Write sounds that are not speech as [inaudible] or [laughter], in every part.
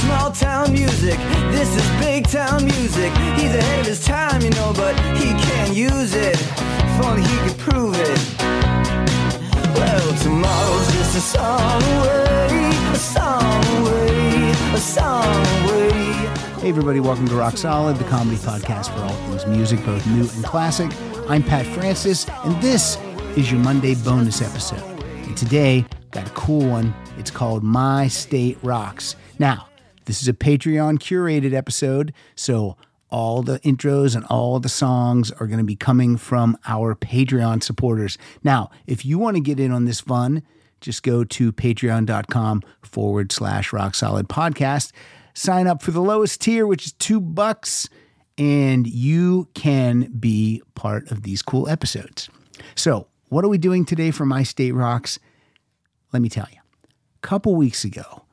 small town music. This is big town music. He's ahead of his time, you know, but he can't use it. If only he could prove it. Well, tomorrow's just a song away, a song away, a song away. Hey, everybody, welcome to Rock Solid, the comedy podcast for all things music, both new and classic. I'm Pat Francis, and this is your Monday bonus episode. And today, got a cool one. It's called My State Rocks. Now, this is a Patreon curated episode, so all the intros and all the songs are going to be coming from our Patreon supporters. Now, if you want to get in on this fun, just go to patreon.com forward slash rock solid podcast. Sign up for the lowest tier, which is two bucks, and you can be part of these cool episodes. So, what are we doing today for My State Rocks? Let me tell you. A couple weeks ago,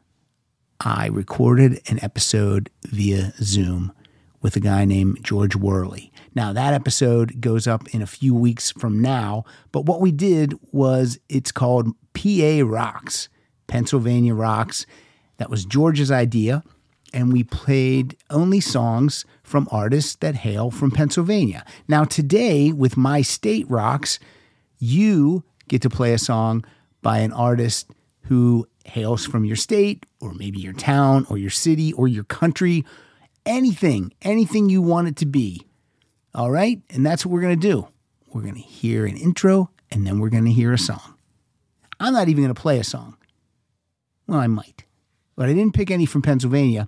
I recorded an episode via Zoom with a guy named George Worley. Now, that episode goes up in a few weeks from now, but what we did was it's called PA Rocks, Pennsylvania Rocks. That was George's idea, and we played only songs from artists that hail from Pennsylvania. Now, today, with My State Rocks, you get to play a song by an artist who hails from your state, or maybe your town, or your city, or your country anything, anything you want it to be. All right? And that's what we're going to do. We're going to hear an intro and then we're going to hear a song. I'm not even going to play a song. Well, I might. But I didn't pick any from Pennsylvania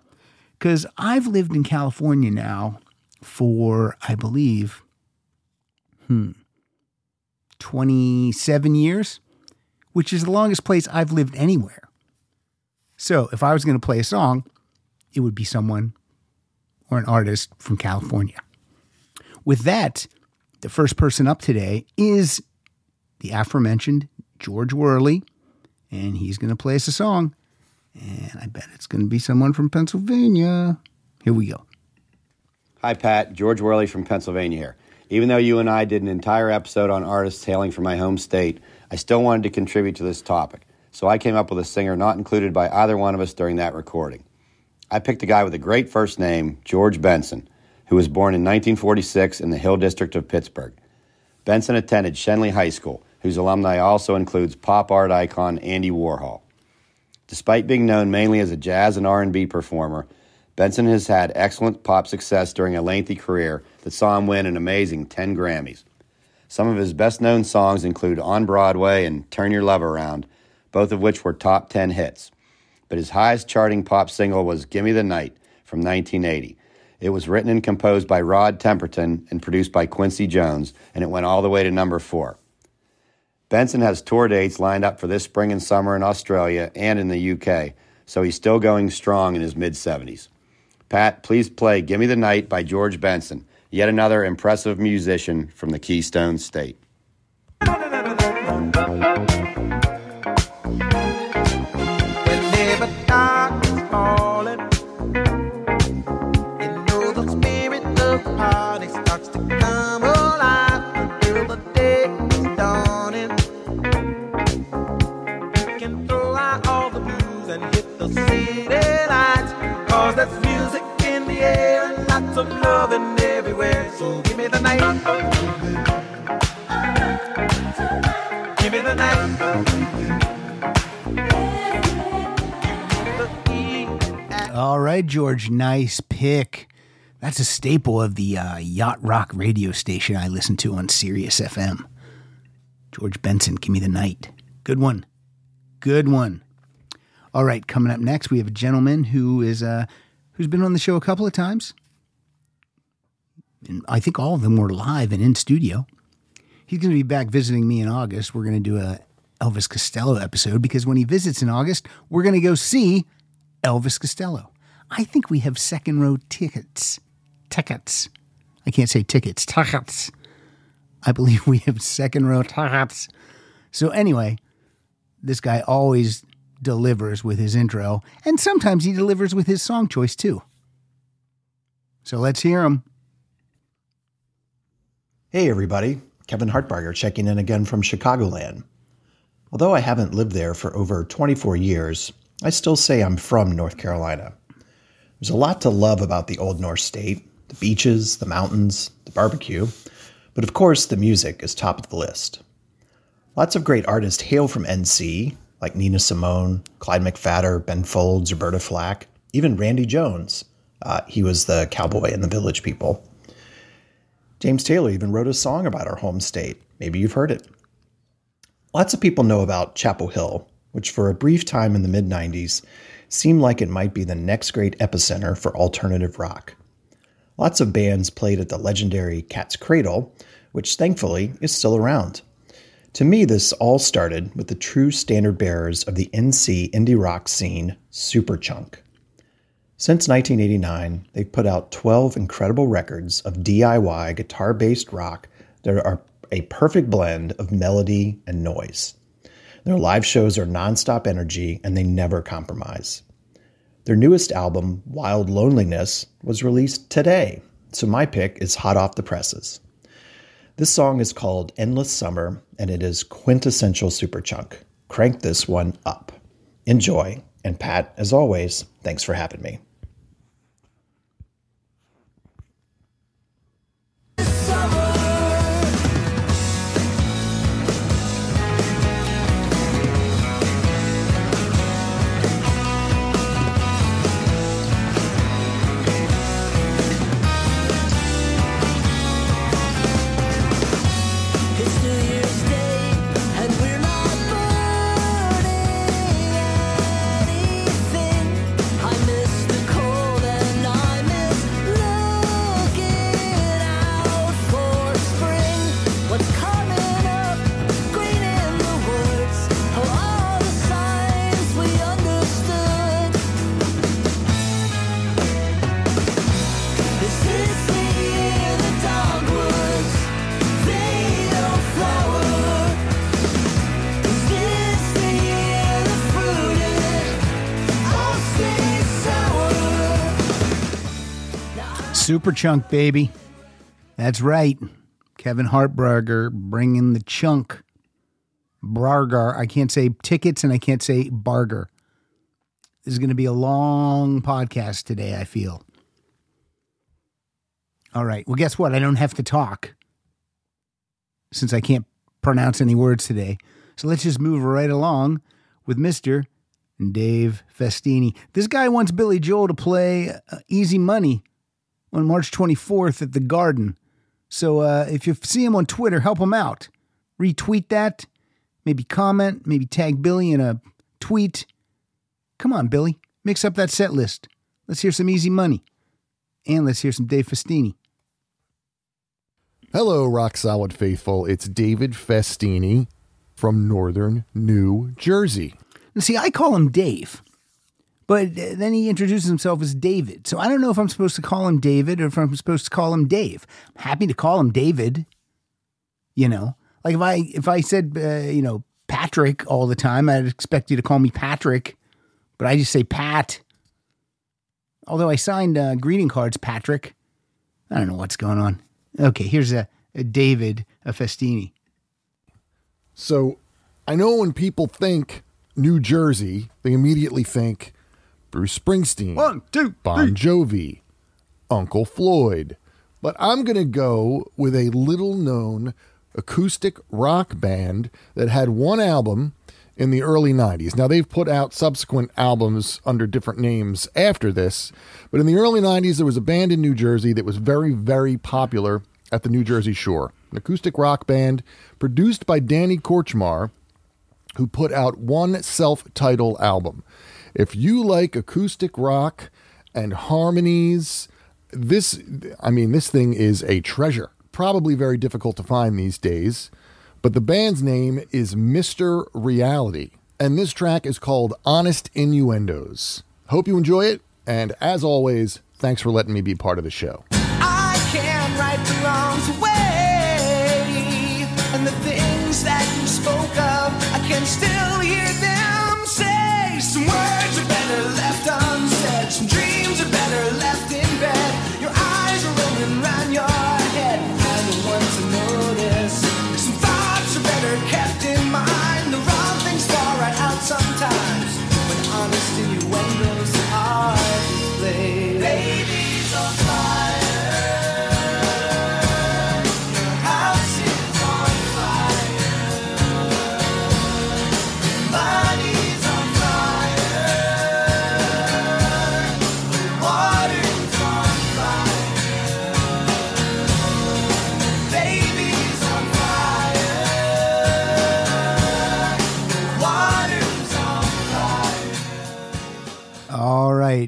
because I've lived in California now for, I believe, hmm, 27 years, which is the longest place I've lived anywhere. So if I was going to play a song, it would be someone or an artist from California. With that, the first person up today is the aforementioned George Worley, and he's going to play us a song. And I bet it's going to be someone from Pennsylvania. Here we go. Hi, Pat. George Worley from Pennsylvania here. Even though you and I did an entire episode on artists hailing from my home state, I still wanted to contribute to this topic. So I came up with a singer not included by either one of us during that recording. I picked a guy with a great first name, George Benson, who was born in 1946 in the Hill District of Pittsburgh. Benson attended Schenley High School, whose alumni also includes pop art icon Andy Warhol. Despite being known mainly as a jazz and R&B performer, Benson has had excellent pop success during a lengthy career that saw him win an amazing 10 Grammys. Some of his best known songs include On Broadway and Turn Your Love Around, both of which were top 10 hits. But his highest charting pop single was Gimme the Night from 1980. It was written and composed by Rod Temperton and produced by Quincy Jones, and it went all the way to number four. Benson has tour dates lined up for this spring and summer in Australia and in the UK, so he's still going strong in his mid 70s. Pat, please play Gimme the Night by George Benson, yet another impressive musician from the Keystone State. The night. All right, George, nice pick. That's a staple of the uh, yacht rock radio station I listen to on Sirius XM. George Benson, give me the night. Good one. Good one. All right, coming up next, we have a gentleman who is uh, who's been on the show a couple of times. And I think all of them were live and in studio. He's going to be back visiting me in August. We're going to do a Elvis Costello episode because when he visits in August, we're going to go see Elvis Costello. I think we have second row tickets. Tickets. I can't say tickets. Tickets. I believe we have second row tickets. So anyway, this guy always delivers with his intro, and sometimes he delivers with his song choice too. So let's hear him. Hey, everybody. Kevin Hartbarger checking in again from Chicagoland. Although I haven't lived there for over 24 years, I still say I'm from North Carolina. There's a lot to love about the Old North State the beaches, the mountains, the barbecue, but of course, the music is top of the list. Lots of great artists hail from NC, like Nina Simone, Clyde McPhatter, Ben Folds, Roberta Flack, even Randy Jones. Uh, he was the cowboy in the Village People. James Taylor even wrote a song about our home state. Maybe you've heard it. Lots of people know about Chapel Hill, which for a brief time in the mid 90s seemed like it might be the next great epicenter for alternative rock. Lots of bands played at the legendary Cat's Cradle, which thankfully is still around. To me, this all started with the true standard bearers of the NC indie rock scene, Superchunk. Since 1989, they've put out 12 incredible records of DIY guitar based rock that are a perfect blend of melody and noise. Their live shows are nonstop energy and they never compromise. Their newest album, Wild Loneliness, was released today, so my pick is hot off the presses. This song is called Endless Summer and it is quintessential Superchunk. Crank this one up. Enjoy. And Pat, as always, thanks for having me. Super chunk, baby. That's right. Kevin Hartberger bringing the chunk. Barger. I can't say tickets and I can't say barger. This is going to be a long podcast today, I feel. All right. Well, guess what? I don't have to talk since I can't pronounce any words today. So let's just move right along with Mr. Dave Festini. This guy wants Billy Joel to play uh, Easy Money on March 24th at the Garden. So uh, if you see him on Twitter, help him out. Retweet that, maybe comment, maybe tag Billy in a tweet. Come on, Billy, mix up that set list. Let's hear some Easy Money. And let's hear some Dave Festini. Hello, Rock Solid Faithful. It's David Festini from Northern New Jersey. See, I call him Dave, but then he introduces himself as David. So I don't know if I'm supposed to call him David or if I'm supposed to call him Dave. I'm happy to call him David. You know, like if I if I said uh, you know Patrick all the time, I'd expect you to call me Patrick, but I just say Pat. Although I signed uh, greeting cards, Patrick. I don't know what's going on. Okay, here's a, a David a Festini. So I know when people think New Jersey, they immediately think Bruce Springsteen, One, two, Bon Jovi, Uncle Floyd. But I'm going to go with a little known acoustic rock band that had one album in the early 90s. Now, they've put out subsequent albums under different names after this, but in the early 90s, there was a band in New Jersey that was very, very popular at the New Jersey Shore. An acoustic rock band produced by Danny Kortchmar, who put out one self titled album. If you like acoustic rock and harmonies, this, I mean, this thing is a treasure. Probably very difficult to find these days, but the band's name is Mr. Reality, and this track is called Honest Innuendos. Hope you enjoy it, and as always, thanks for letting me be part of the show.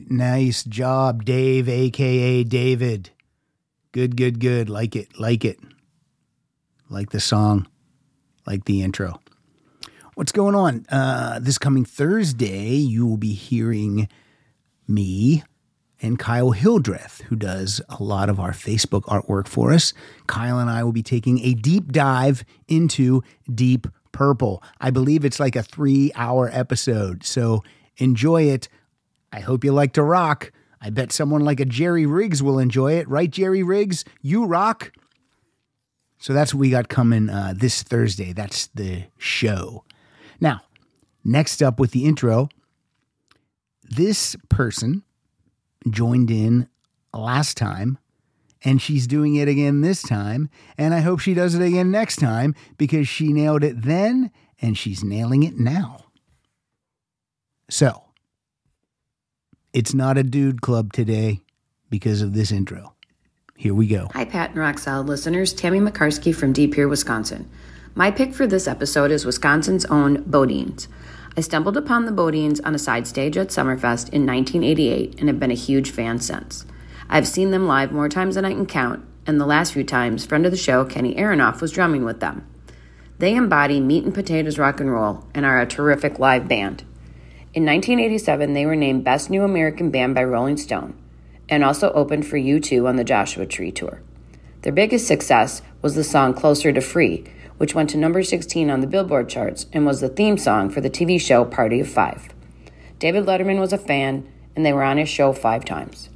Nice job, Dave, aka David. Good, good, good. Like it, like it. Like the song, like the intro. What's going on? Uh, this coming Thursday, you will be hearing me and Kyle Hildreth, who does a lot of our Facebook artwork for us. Kyle and I will be taking a deep dive into Deep Purple. I believe it's like a three hour episode, so enjoy it. I hope you like to rock. I bet someone like a Jerry Riggs will enjoy it, right, Jerry Riggs? You rock. So that's what we got coming uh, this Thursday. That's the show. Now, next up with the intro, this person joined in last time and she's doing it again this time. And I hope she does it again next time because she nailed it then and she's nailing it now. So, it's not a dude club today because of this intro. Here we go. Hi, Pat and Rock Solid listeners. Tammy McCarsky from De Pere, Wisconsin. My pick for this episode is Wisconsin's own BoDeans. I stumbled upon the BoDeans on a side stage at Summerfest in 1988 and have been a huge fan since. I've seen them live more times than I can count, and the last few times, friend of the show, Kenny Aronoff, was drumming with them. They embody meat and potatoes rock and roll and are a terrific live band. In 1987, they were named Best New American Band by Rolling Stone and also opened for U2 on the Joshua Tree Tour. Their biggest success was the song Closer to Free, which went to number 16 on the Billboard charts and was the theme song for the TV show Party of Five. David Letterman was a fan, and they were on his show five times.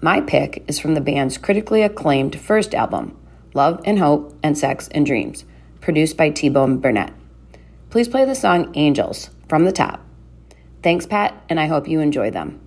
My pick is from the band's critically acclaimed first album, Love and Hope and Sex and Dreams, produced by T Bone Burnett. Please play the song Angels from the top. Thanks, Pat, and I hope you enjoy them.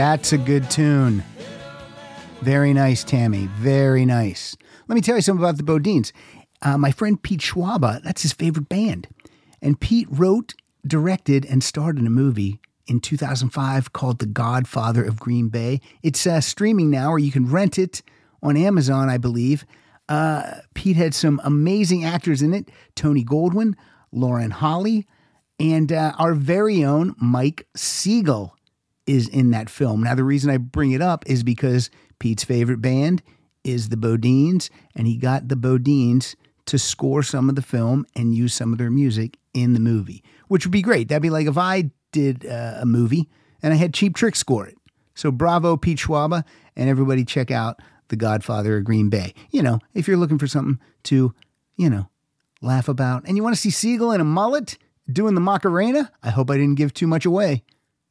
That's a good tune. Very nice, Tammy. Very nice. Let me tell you something about the BoDeans. Uh, my friend Pete Schwaba, that's his favorite band. And Pete wrote, directed, and starred in a movie in 2005 called The Godfather of Green Bay. It's uh, streaming now, or you can rent it on Amazon, I believe. Uh, Pete had some amazing actors in it Tony Goldwyn, Lauren Holly, and uh, our very own Mike Siegel is in that film. Now, the reason I bring it up is because Pete's favorite band is the BoDeans, and he got the BoDeans to score some of the film and use some of their music in the movie, which would be great. That'd be like if I did uh, a movie and I had Cheap Trick score it. So bravo, Pete Schwaba, and everybody check out The Godfather of Green Bay. You know, if you're looking for something to, you know, laugh about, and you want to see Siegel in a mullet doing the Macarena, I hope I didn't give too much away.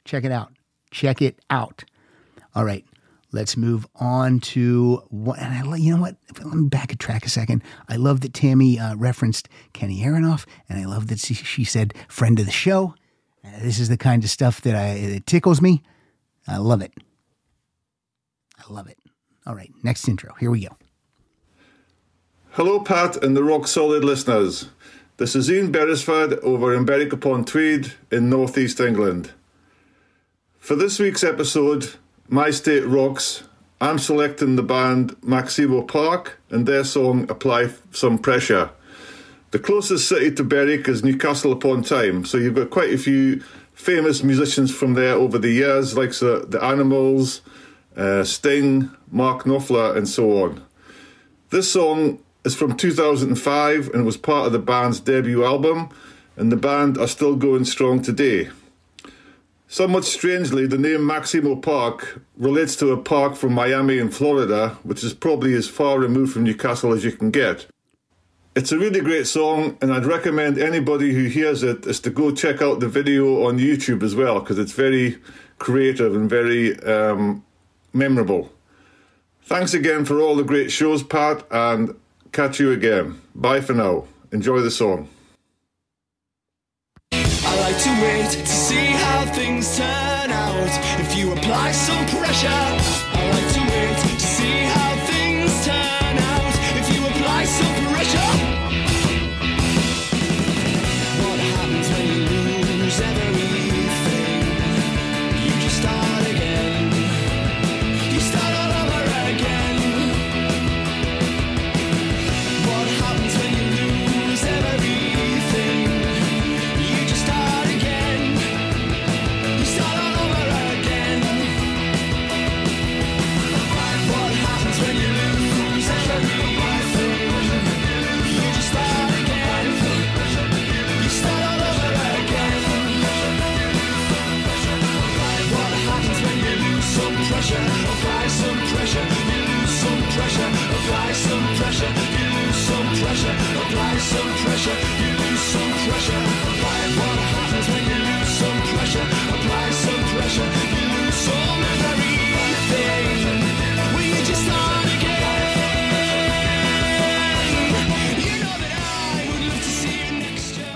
Check it out. Check it out. All right, let's move on to what. And I, you know what? Let me back a track a second. I love that Tammy uh, referenced Kenny Aronoff, and I love that she, she said "friend of the show." Uh, this is the kind of stuff that I it tickles me. I love it. I love it. All right, next intro. Here we go. Hello, Pat and the Rock Solid listeners. This is Ian Beresford over in Berwick upon Tweed in northeast England. For this week's episode, My State Rocks, I'm selecting the band Maximo Park and their song Apply Some Pressure. The closest city to Berwick is Newcastle upon Tyne, so you've got quite a few famous musicians from there over the years, like the, the Animals, uh, Sting, Mark Knopfler, and so on. This song is from 2005 and was part of the band's debut album, and the band are still going strong today. Somewhat strangely, the name Maximo Park relates to a park from Miami in Florida, which is probably as far removed from Newcastle as you can get. It's a really great song, and I'd recommend anybody who hears it is to go check out the video on YouTube as well, because it's very creative and very um, memorable. Thanks again for all the great shows, Pat, and catch you again. Bye for now. Enjoy the song. I like to wait to see how things turn out. If you apply some pressure,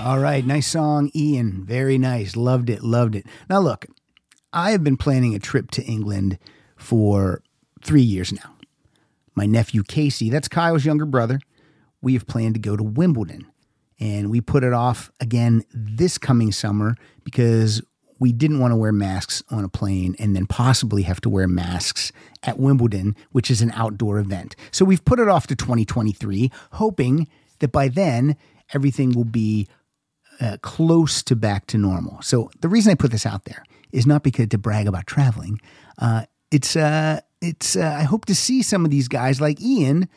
All right, nice song, Ian. Very nice. Loved it, loved it. Now, look, I have been planning a trip to England for three years now. My nephew Casey, that's Kyle's younger brother, we have planned to go to Wimbledon. And we put it off again this coming summer because we didn't want to wear masks on a plane and then possibly have to wear masks at Wimbledon, which is an outdoor event. So we've put it off to 2023, hoping that by then everything will be uh, close to back to normal. So the reason I put this out there is not because to brag about traveling. Uh, it's uh, it's uh, I hope to see some of these guys like Ian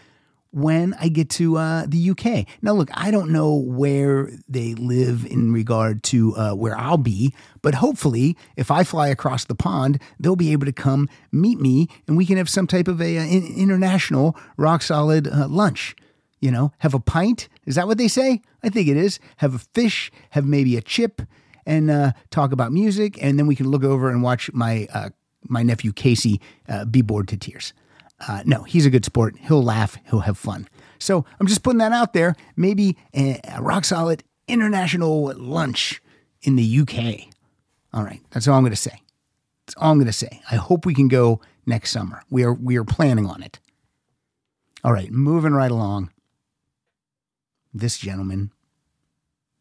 when I get to uh, the UK. Now, look, I don't know where they live in regard to uh, where I'll be, but hopefully, if I fly across the pond, they'll be able to come meet me, and we can have some type of a uh, international rock solid lunch. You know, have a pint. Is that what they say? I think it is. Have a fish. Have maybe a chip, and uh, talk about music, and then we can look over and watch my uh, my nephew Casey uh, be bored to tears. Uh, no, he's a good sport. He'll laugh. He'll have fun. So I'm just putting that out there. Maybe a, a rock solid international lunch in the UK. All right, that's all I'm going to say. That's all I'm going to say. I hope we can go next summer. We are we are planning on it. All right, moving right along. This gentleman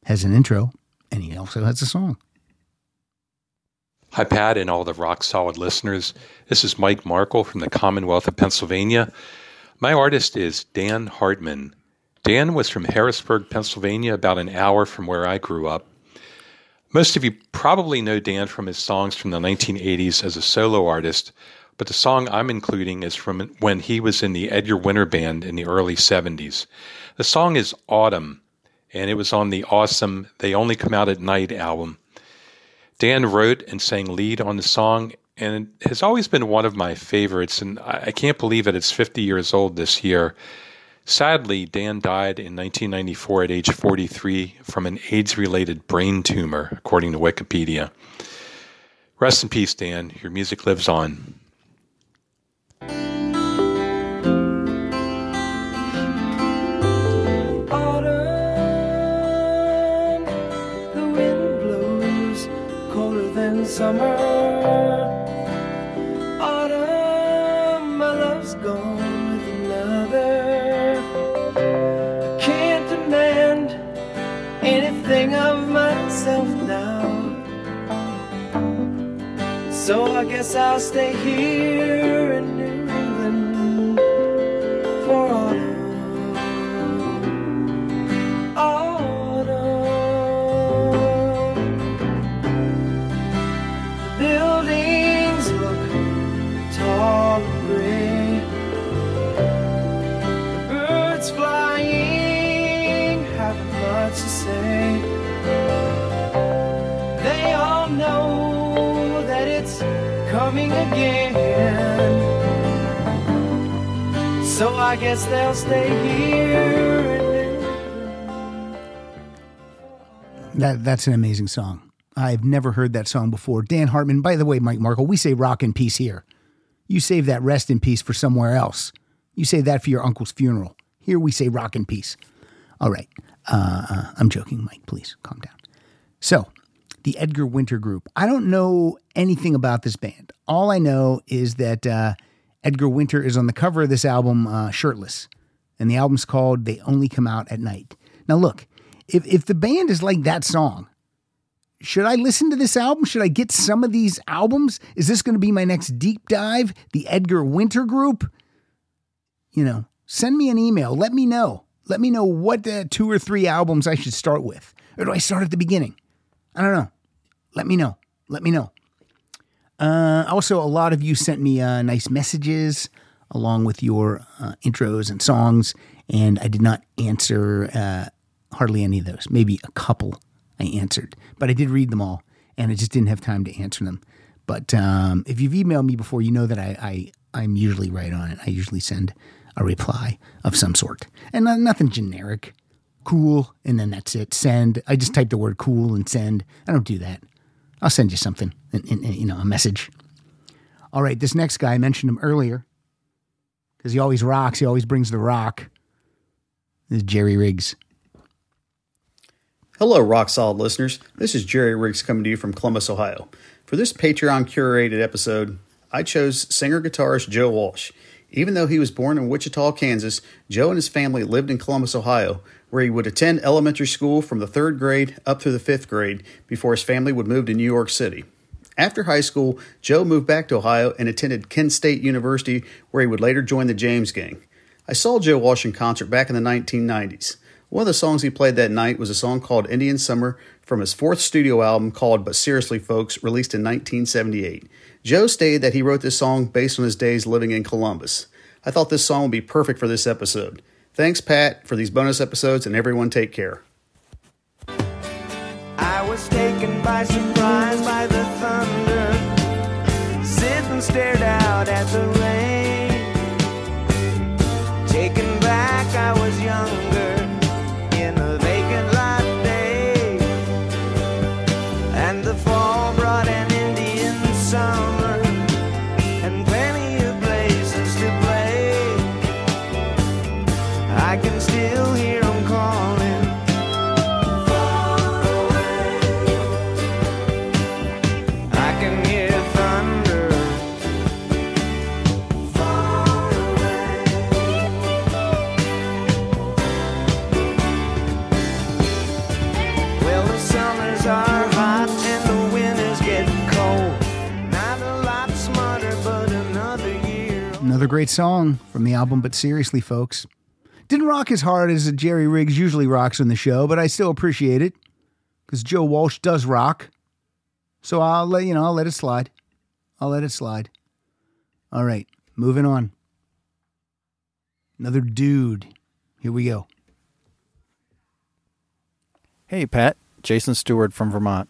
has an intro, and he also has a song. Hi, Pat, and all the rock solid listeners. This is Mike Markle from the Commonwealth of Pennsylvania. My artist is Dan Hartman. Dan was from Harrisburg, Pennsylvania, about an hour from where I grew up. Most of you probably know Dan from his songs from the 1980s as a solo artist, but the song I'm including is from when he was in the Edgar Winter Band in the early 70s. The song is Autumn, and it was on the awesome They Only Come Out at Night album. Dan wrote and sang lead on the song, and it has always been one of my favorites. And I can't believe that it's 50 years old this year. Sadly, Dan died in 1994 at age 43 from an AIDS related brain tumor, according to Wikipedia. Rest in peace, Dan. Your music lives on. So I guess I'll stay here in New England for autumn. Coming again. So I guess they'll stay here. That that's an amazing song. I've never heard that song before. Dan Hartman. By the way, Mike Markle, we say rock in peace here. You save that rest in peace for somewhere else. You say that for your uncle's funeral. Here we say rock in peace. All right. Uh, uh, I'm joking, Mike. Please calm down. So, the Edgar Winter Group. I don't know anything about this band. All I know is that uh, Edgar Winter is on the cover of this album uh, shirtless, and the album's called "They Only Come Out at Night." Now, look, if if the band is like that song, should I listen to this album? Should I get some of these albums? Is this going to be my next deep dive? The Edgar Winter Group? You know, send me an email. Let me know. Let me know what uh, two or three albums I should start with. Or do I start at the beginning? I don't know. Let me know. Let me know. Uh, also, a lot of you sent me uh, nice messages along with your uh, intros and songs, and I did not answer uh, hardly any of those. Maybe a couple I answered, but I did read them all, and I just didn't have time to answer them. But um, if you've emailed me before, you know that I, I I'm usually right on it. I usually send a reply of some sort, and not, nothing generic. Cool, and then that's it. Send. I just type the word cool and send. I don't do that. I'll send you something, in, in, in, you know, a message. All right, this next guy I mentioned him earlier because he always rocks. He always brings the rock. This is Jerry Riggs. Hello, rock solid listeners. This is Jerry Riggs coming to you from Columbus, Ohio. For this Patreon curated episode, I chose singer guitarist Joe Walsh. Even though he was born in Wichita, Kansas, Joe and his family lived in Columbus, Ohio, where he would attend elementary school from the third grade up through the fifth grade before his family would move to New York City. After high school, Joe moved back to Ohio and attended Kent State University, where he would later join the James Gang. I saw Joe Walsh in concert back in the 1990s. One of the songs he played that night was a song called Indian Summer from his fourth studio album called But Seriously Folks, released in 1978. Joe stated that he wrote this song based on his days living in Columbus. I thought this song would be perfect for this episode. Thanks, Pat, for these bonus episodes, and everyone take care. I was taken by surprise by the thunder. Sit and stared out at the Another great song from the album, but seriously, folks. Didn't rock as hard as Jerry Riggs usually rocks on the show, but I still appreciate it because Joe Walsh does rock. So I'll let you know, I'll let it slide. I'll let it slide. All right, moving on. Another dude. Here we go. Hey, Pat. Jason Stewart from Vermont.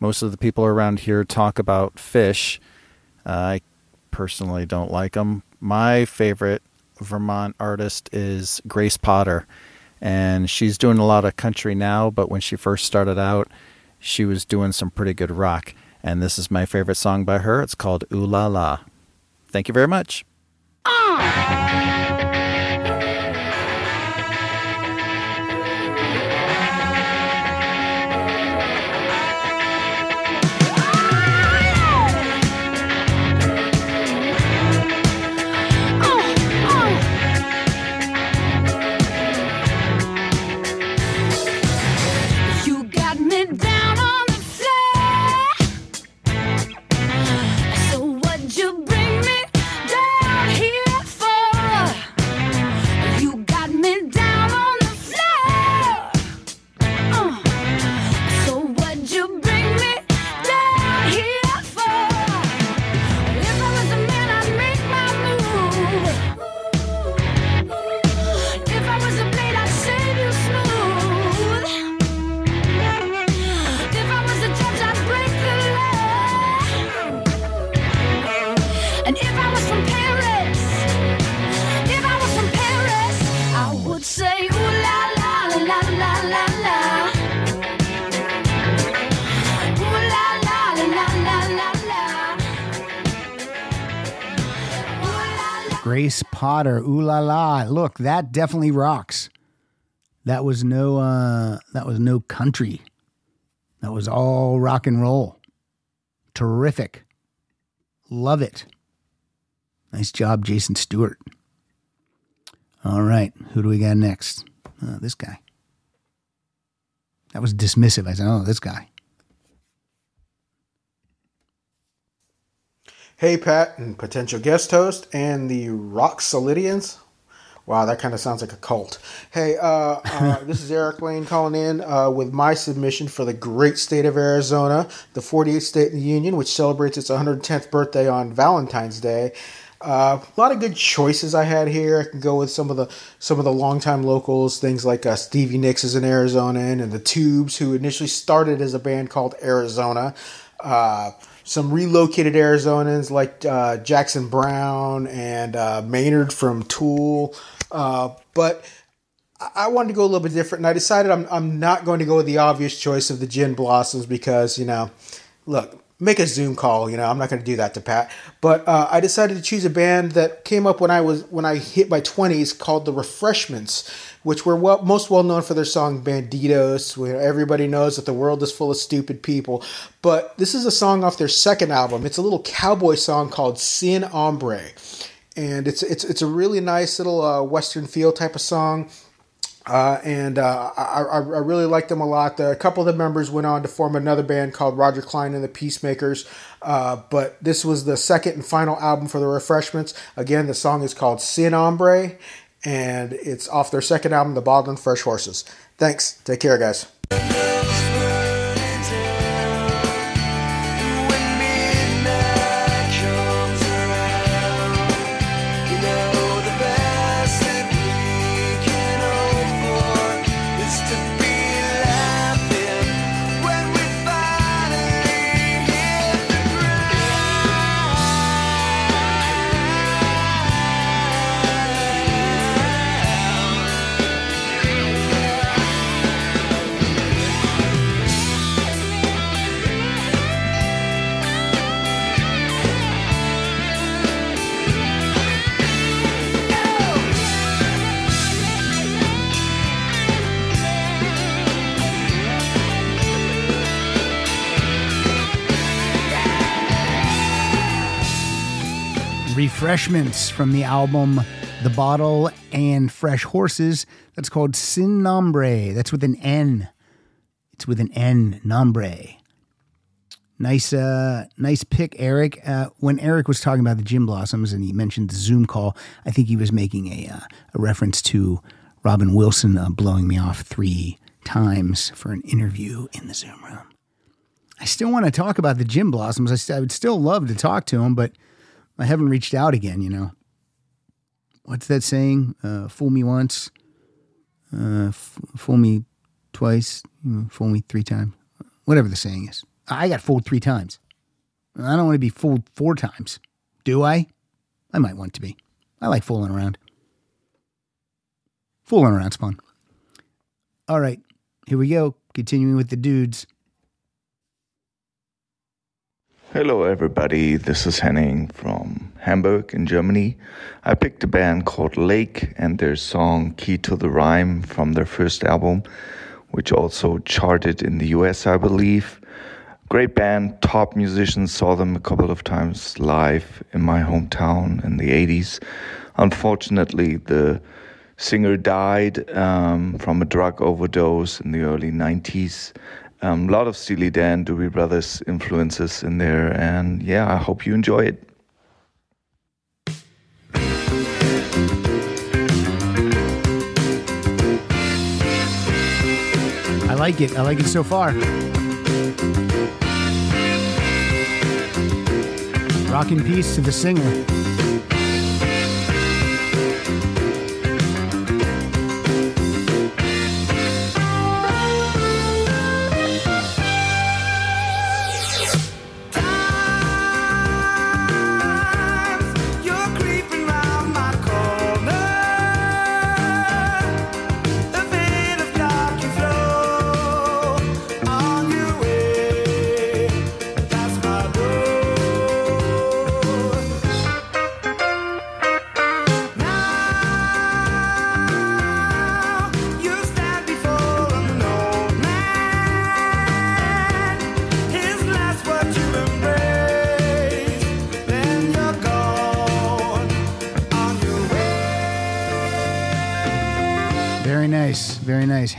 Most of the people around here talk about Phish. Uh, I personally don't like them. My favorite Vermont artist is Grace Potter, and she's doing a lot of country now, but when she first started out, she was doing some pretty good rock. And this is my favorite song by her. It's called Ooh La La. Thank you very much. You Look, that definitely rocks. That was no uh that was no country. That was all rock and roll. Terrific. Love it. Nice job, Jason Stewart. All right, who do we got next? Uh, this guy. That was dismissive. I said, oh, this guy. Hey, Pat, and potential guest host, and the Rock Solidians. Wow, that kind of sounds like a cult. Hey, uh, uh, [laughs] this is Eric Lane calling in uh, with my submission for the great state of Arizona, the 48th state in the Union, which celebrates its 110th birthday on Valentine's Day. Uh, a lot of good choices I had here. I can go with some of the some of the longtime locals, things like uh, Stevie Nicks is an Arizonan, and the Tubes, who initially started as a band called Arizona. Uh, some relocated Arizonans like uh, Jackson Browne and uh, Maynard from Tool. Uh, but I- wanted to go a little bit different, and I decided I'm, I'm not going to go with the obvious choice of the Gin Blossoms because, you know, look, make a Zoom call. You know, I'm not going to do that to Pat. But uh, I decided to choose a band that came up when I was when I hit my 20s called the Refreshments, which were well, most well known for their song "Banditos," where everybody knows that the world is full of stupid people. But this is a song off their second album. It's a little cowboy song called Sin Hombre. And it's it's it's a really nice little uh, western feel type of song. Uh, and uh, I, I, really like them a lot. a couple of the members went on to form another band called Roger Clyne and the Peacemakers. Uh, but this was the second and final album for the Refreshments. Again, the song is called Sin Hombre, and it's off their second album, The and Fresh Horses. Thanks. Take care, guys. Refreshments from the album The Bottle and Fresh Horses. That's called Sin Nombre. That's with an N. It's with an N, Nombre. Nice, uh, nice pick, Eric. Uh, when Eric was talking about the Gin Blossoms and he mentioned the Zoom call, I think he was making a, uh, a reference to Robin Wilson uh, blowing me off three times for an interview in the Zoom room. I still want to talk about the Gin Blossoms. I, st- I would still love to talk to him, but I haven't reached out again, you know. What's that saying? Uh, fool me once, uh, f- fool me twice, you know, fool me three times. Whatever the saying is. I got fooled three times. I don't want to be fooled four times. Do I? I might want to be. I like fooling around. Fooling around's fun. All right, here we go. Continuing with the dudes. Hello, everybody. This is Henning from Hamburg in Germany. I picked a band called Lake and their song Key to the Rhyme from their first album, which also charted in the US, I believe. Great band, top musicians, saw them a couple of times live in my hometown in the 80s. Unfortunately, the singer died um, from a drug overdose in the early 90s. A um, lot of Steely Dan, Doobie Brothers influences in there, and yeah, I hope you enjoy it. I like it. I like it so far. Rock in peace to the singer.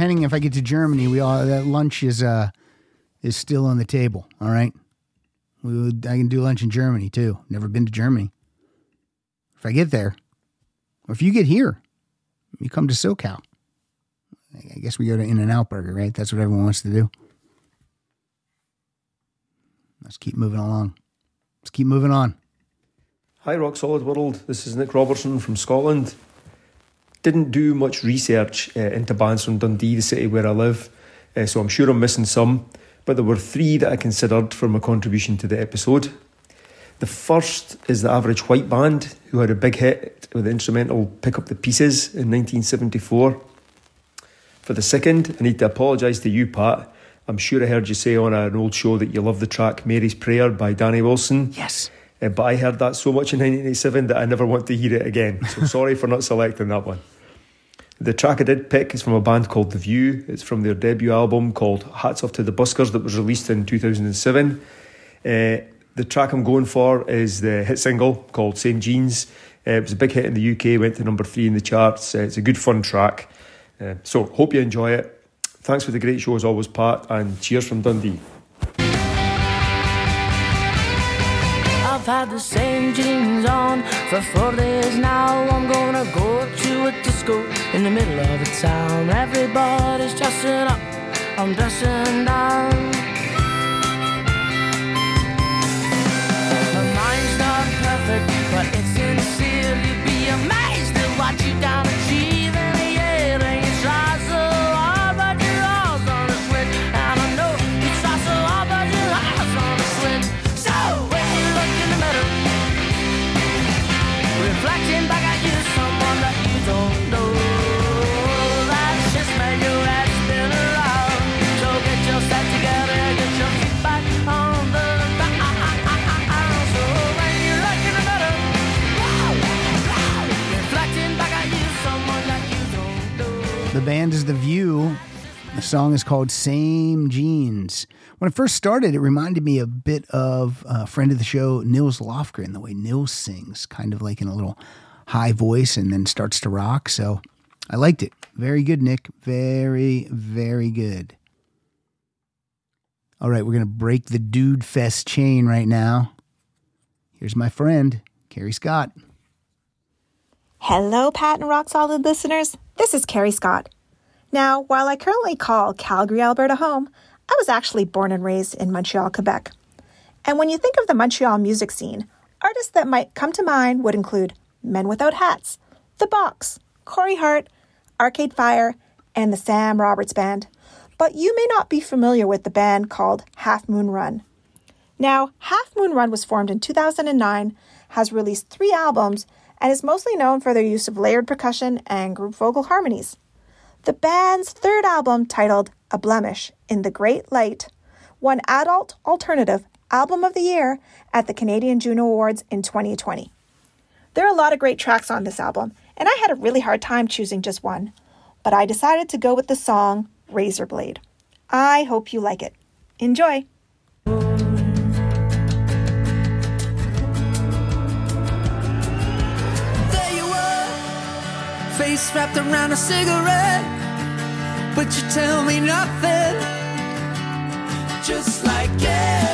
Henning, if I get to Germany, we all that lunch is uh is still on the table. All right, we would, I can do lunch in Germany too. Never been to Germany. If I get there, or if you get here, you come to SoCal. I guess we go to In and Out Burger, right? That's what everyone wants to do. Let's keep moving along. Let's keep moving on. Hi, Rock Solid World. This is Nick Robertson from Scotland. Didn't do much research uh, into bands from Dundee, the city where I live, uh, so I'm sure I'm missing some. But there were three that I considered for my contribution to the episode. The first is the Average White Band, who had a big hit with the instrumental Pick Up the Pieces in 1974. For the second, I need to apologise to you, Pat. I'm sure I heard you say on an old show that you love the track Mary's Prayer by Danny Wilson. Yes. Uh, but I heard that so much in 1987 that I never want to hear it again. So [laughs] sorry for not selecting that one. The track I did pick is from a band called The View. It's from their debut album called Hats Off to the Buskers that was released in 2007. Uh, the track I'm going for is the hit single called Same Jeans. Uh, it was a big hit in the UK, went to number three in the charts. Uh, it's a good fun track. Uh, so hope you enjoy it. Thanks for the great show as always, Pat, and cheers from Dundee. I've had the same jeans on for four days now. I'm gonna go to a disco in the middle of a town. Everybody's dressing up, I'm dressing down. The song is called Same Jeans. When it first started, it reminded me a bit of a friend of the show, Nils Lofgren, the way Nils sings, kind of like in a little high voice and then starts to rock. So I liked it. Very good, Nick. Very, very good. All right, we're going to break the Dude Fest chain right now. Here's my friend, Carrie Scott. Hello, Pat and Rock Solid listeners. This is Carrie Scott. Now, while I currently call Calgary, Alberta home, I was actually born and raised in Montreal, Quebec. And when you think of the Montreal music scene, artists that might come to mind would include Men Without Hats, The Box, Corey Hart, Arcade Fire, and the Sam Roberts Band. But you may not be familiar with the band called Half Moon Run. Now, Half Moon Run was formed in 2009, has released three albums, and is mostly known for their use of layered percussion and group vocal harmonies. The band's third album, titled A Blemish in the Great Light, won Adult Alternative Album of the Year at the Canadian Juno Awards in 2020. There are a lot of great tracks on this album, and I had a really hard time choosing just one, but I decided to go with the song Razorblade. I hope you like it. Enjoy! Wrapped around a cigarette, but you tell me nothing. Just like everybody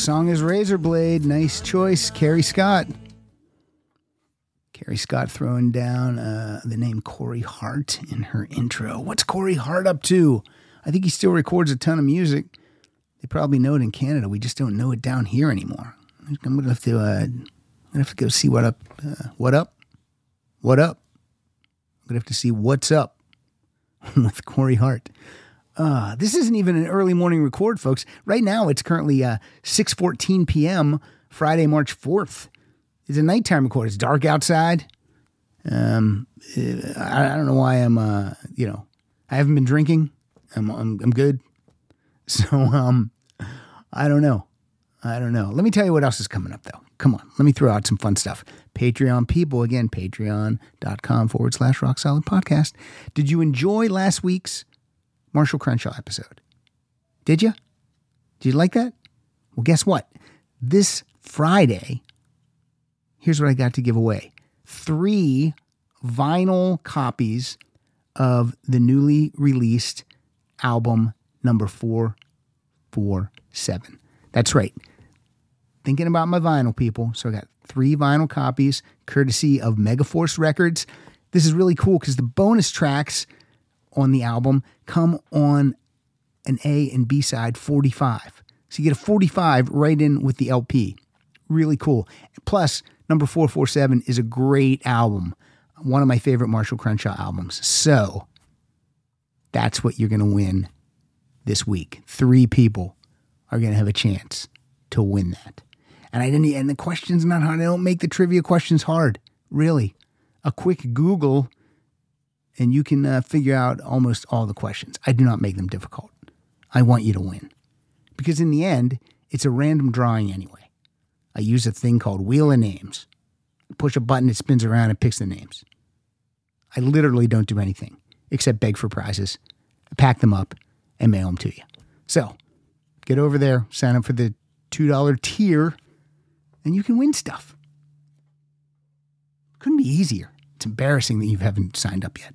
song is Razorblade. Nice choice, Carrie Scott. Carrie Scott throwing down uh, the name Corey Hart in her intro. What's Corey Hart up to? I think he still records a ton of music. They probably know it in Canada. We just don't know it down here anymore. I'm gonna have to. Uh, I'm gonna have to go see what up. Uh, what up? What up? I'm gonna have to see what's up [laughs] with Corey Hart. Uh, this isn't even an early morning record, folks. Right now, it's currently uh, 6.14 p.m., Friday, March 4th. It's a nighttime record. It's dark outside. Um, uh, I, I don't know why I'm, uh, you know, I haven't been drinking. I'm, I'm, I'm good. [laughs] So, um, I don't know. I don't know. Let me tell you what else is coming up, though. Come on, let me throw out some fun stuff. Patreon people, again, patreon.com forward slash rock solid podcast. Did you enjoy last week's Marshall Crenshaw episode? Did you? Did you like that? Well, guess what? This Friday, here's what I got to give away three vinyl copies of the newly released album number 447. That's right. Thinking about my vinyl people. So I got three vinyl copies courtesy of Megaforce Records. This is really cool because the bonus tracks on the album come on an A and B side 45. So you get a 45 right in with the LP. Really cool. Plus, number 447 is a great album. One of my favorite Marshall Crenshaw albums. So that's what you're going to win this week. Three people are going to have a chance to win that. And I didn't. And the question's not hard. I don't make the trivia questions hard. Really, a quick Google, and you can uh, figure out almost all the questions. I do not make them difficult. I want you to win, because in the end, it's a random drawing anyway. I use a thing called Wheel of Names. Push a button, it spins around and picks the names. I literally don't do anything except beg for prizes, pack them up, and mail them to you. So get over there, sign up for the $2 tier, and you can win stuff. Couldn't be easier. It's embarrassing that you haven't signed up yet.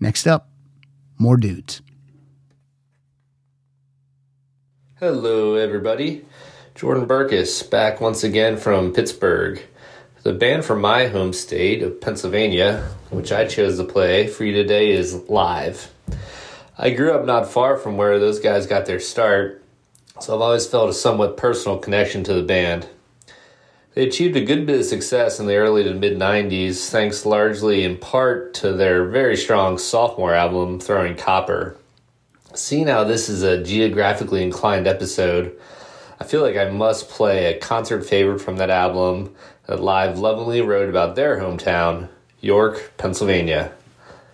Next up, more dudes. Hello, everybody. Jordan Burkus back once again from Pittsburgh. The band from my home state of Pennsylvania, which I chose to play for you today, is Live. I grew up not far from where those guys got their start, so I've always felt a somewhat personal connection to the band. They achieved a good bit of success in the early to mid 90s, thanks largely in part to their very strong sophomore album, Throwing Copper. Seeing how this is a geographically inclined episode, I feel like I must play a concert favorite from that album that Live lovingly wrote about their hometown, York, Pennsylvania.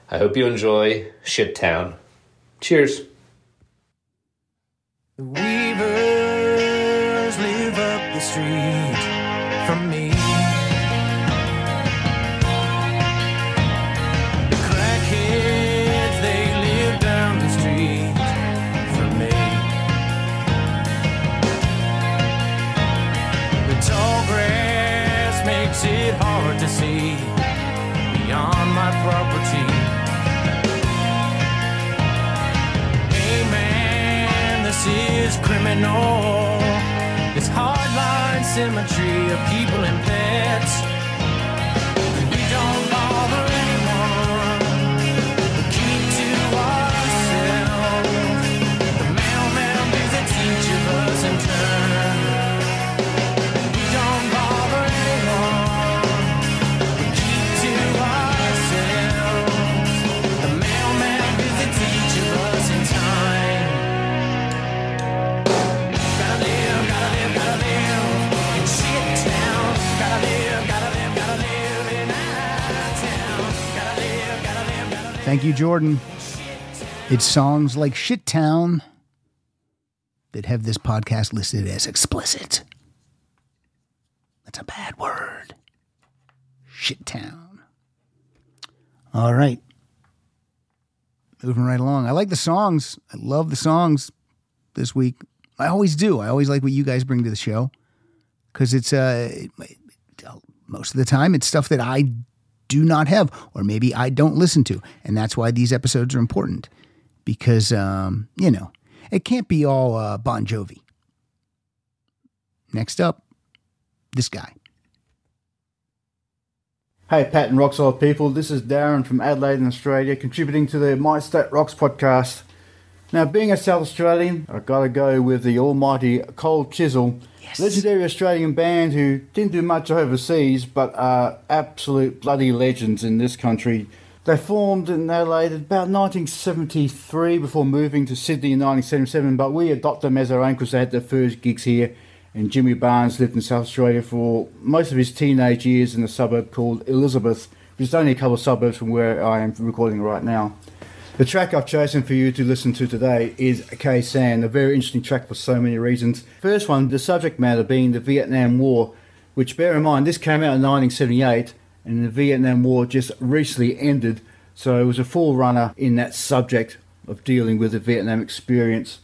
I hope you enjoy Shit Town. Cheers. The weavers live up the street criminal. This hardline symmetry of people and pets. Thank you, Jordan. It's songs like Shit Town that have this podcast listed as explicit. That's a bad word. Shit Town. All right. Moving right along. I like the songs. I love the songs this week. I always do. I always like what you guys bring to the show because it's uh, most of the time it's stuff that I do not have or maybe I don't listen to, and that's why these episodes are important because um, you know it can't be all uh, Bon Jovi. Next up, this guy. Hey, Pat and Rock Solid people, this is Darren from Adelaide in Australia, contributing to the My State Rocks podcast. Now, being a South Australian, I've got to go with the almighty Cold Chisel, legendary Australian band who didn't do much overseas, but are absolute bloody legends in this country. They formed in Adelaide about 1973 before moving to Sydney in 1977, but we adopt them as our own because they had their first gigs here. And Jimmy Barnes lived in South Australia for most of his teenage years in a suburb called Elizabeth, which is only a couple of suburbs from where I am recording right now. The track I've chosen for you to listen to today is Khe Sanh, a very interesting track for so many reasons. First one, the subject matter being the Vietnam War, which bear in mind this came out in 1978 and the Vietnam War just recently ended, so it was a forerunner in that subject of dealing with the Vietnam experience.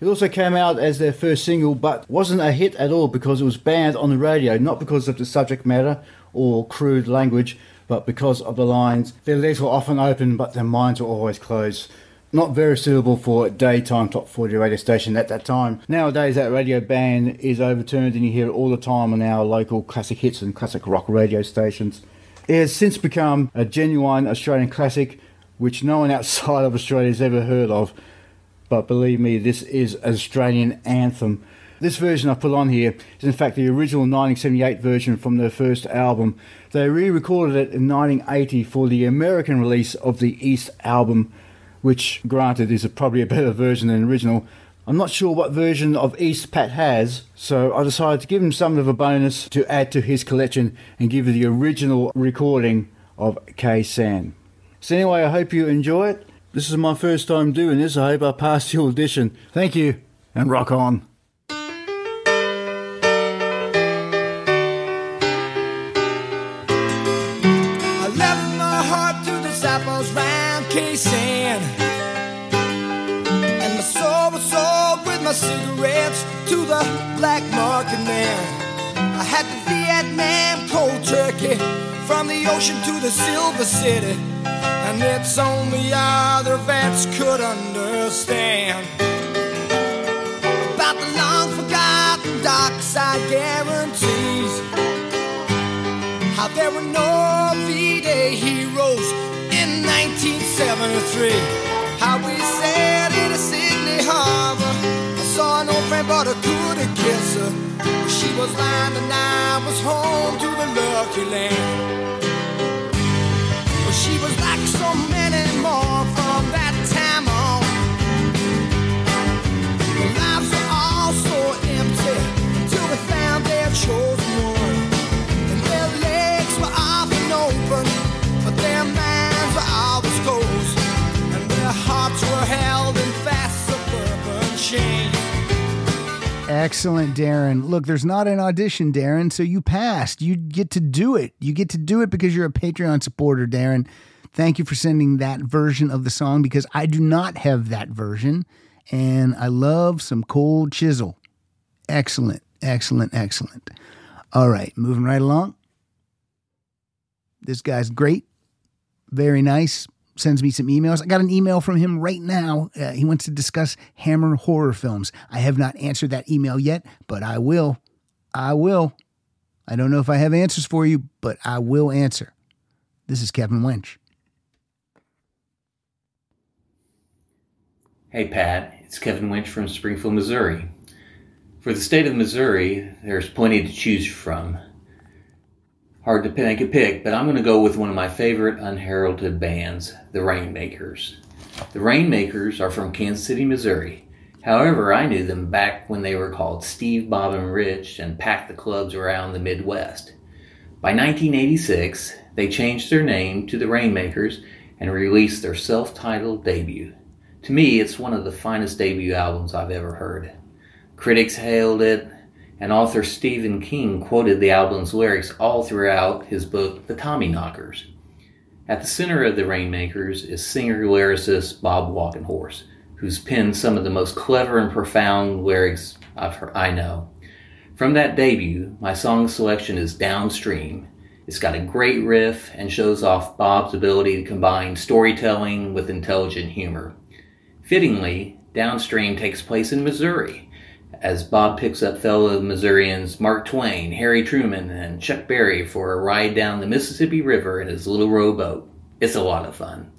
It also came out as their first single, but wasn't a hit at all because it was banned on the radio, not because of the subject matter or crude language, but because of the lines. Their legs were often open, but their minds were always closed. Not very suitable for daytime top 40 radio station at that time. Nowadays, that radio ban is overturned, and you hear it all the time on our local classic hits and classic rock radio stations. It has since become a genuine Australian classic, which no one [laughs] outside of Australia has ever heard of but believe me, this is an Australian anthem. This version I put on here is in fact the original 1978 version from their first album. They re recorded it in 1980 for the American release of the East album, which, granted, is a, probably a better version than the original. I'm not sure what version of East Pat has, so I decided to give him something of a bonus to add to his collection and give you the original recording of Khe Sanh. So, anyway, I hope you enjoy it. This is my first time doing this. I hope I passed the audition. Thank you, and rock on. And my soul was sold with my cigarettes to the black market man. I had the Vietnam cold turkey from the ocean to the silver city. And it's only other vets could understand about the long forgotten dark side guarantees. How there were no V-Day 1973. How we sailed into Sydney Harbor. I saw an old friend, but I couldn't kiss her. She was lying and I was home to the lucky land. She was like so many more from that time on. Lives were all so empty till they found their chosen Excellent, Darren. Look, there's not an audition, Darren, so you passed. You get to do it. You get to do it because you're a Patreon supporter, Darren. Thank you for sending that version of the song because I do not have that version. And I love some cold chisel. Excellent, excellent, excellent. All right, moving right along. This guy's great. Very nice. Sends me some emails. I got an email from him right now. Uh, he wants to discuss Hammer horror films. I have not answered that email yet, but I will. I will. I don't know if I have answers for you, but I will answer. This is Kevin Winch. Hey Pat, it's Kevin Winch from Springfield, Missouri. For the state of Missouri, there's plenty to choose from. Hard to a pick, but I'm going to go with one of my favorite unheralded bands, the Rainmakers. The Rainmakers are from Kansas City, Missouri. However, I knew them back when they were called Steve, Bob, and Rich and packed the clubs around the Midwest. By 1986, they changed their name to the Rainmakers and released their self titled debut. To me, it's one of the finest debut albums I've ever heard. Critics hailed it, and author Stephen King quoted the album's lyrics all throughout his book, The Tommyknockers. At the center of the Rainmakers is singer lyricist Bob Walkenhorst, who's penned some of the most clever and profound lyrics I've heard, I know. From that debut, my song selection is Downstream. It's got a great riff and shows off Bob's ability to combine storytelling with intelligent humor. Fittingly, Downstream takes place in Missouri, as Bob picks up fellow Missourians Mark Twain, Harry Truman, and Chuck Berry for a ride down the Mississippi River in his little rowboat. It's a lot of fun.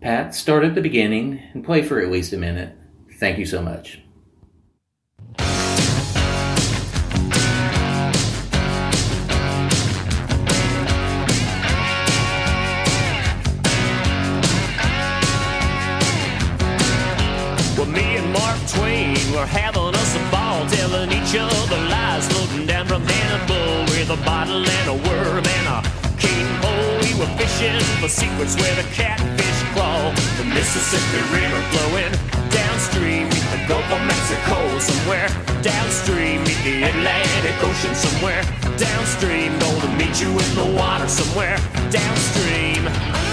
Pat, start at the beginning and play for at least a minute. Thank you so much. Were having us a ball, telling each other lies, floating down from Hannibal with a bottle and a worm and a cane pole. We were fishing for secrets where the catfish crawl. The Mississippi River flowing downstream, meet the Gulf of Mexico somewhere downstream, meet the Atlantic Ocean somewhere downstream. Gonna meet you in the water somewhere downstream.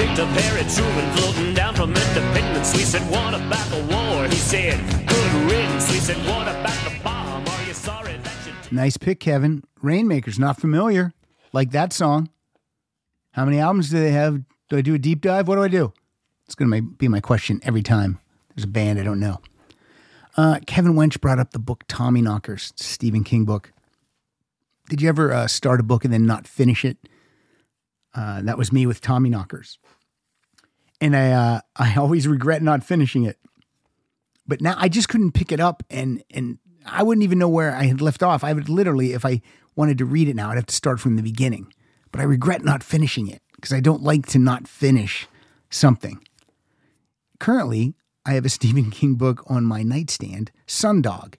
Picked Truman floating down from. We said, What about the war? He said, Good riddance. We said, What about the bomb? Are you sorry you [laughs] Nice pick, Kevin. Rainmaker's not familiar. Like that song. How many albums do they have? Do I do a deep dive? What do I do? It's going to be my question every time. There's a band I don't know. Uh, Kevin Wench brought up the book Tommy Knockers, Stephen King book. Did you ever uh, start a book and then not finish it? Uh, that was me with Tommy Knockers, and I uh, [laughs] I always regret not finishing it. But now I just couldn't pick it up, and and I wouldn't even know where I had left off. I would literally, if I wanted to read it now, I'd have to start from the beginning. But I regret not finishing it because I don't like to not finish something. Currently, I have a [laughs] Stephen King book on my nightstand, Sundog.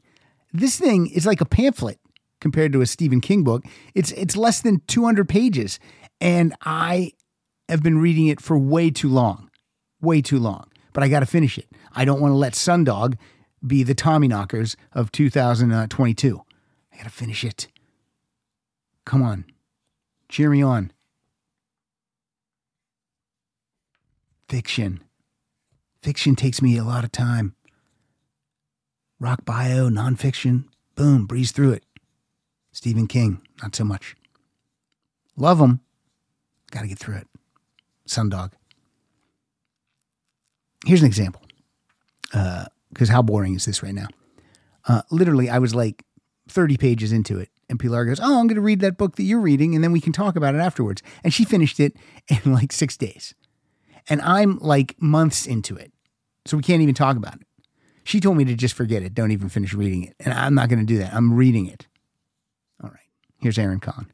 This thing is like a pamphlet compared to a Stephen King book. It's it's less than 200 pages and I have been reading it for way too long. Way too long. But I got to finish it. I don't want to let Sundog be the Tommy Knockers of 2022. I got to finish it. Come on. Cheer me on. Fiction. Fiction takes me a lot of time. Rock bio, nonfiction, boom, breeze through it. Stephen King, not so much. Love him. Got to get through it. Sundog. Here's an example. Because how boring is this right now? Uh, literally, I was like 30 pages into it. And Pilar goes, Oh, I'm going to read that book that you're reading, and then we can talk about it afterwards. And she finished it [laughs] in like six days. And I'm like months into it. So we can't even talk about it. She told me to just forget it. Don't even finish reading it. And I'm not going to do that. I'm reading it. All right. Here's Aaron Kahn.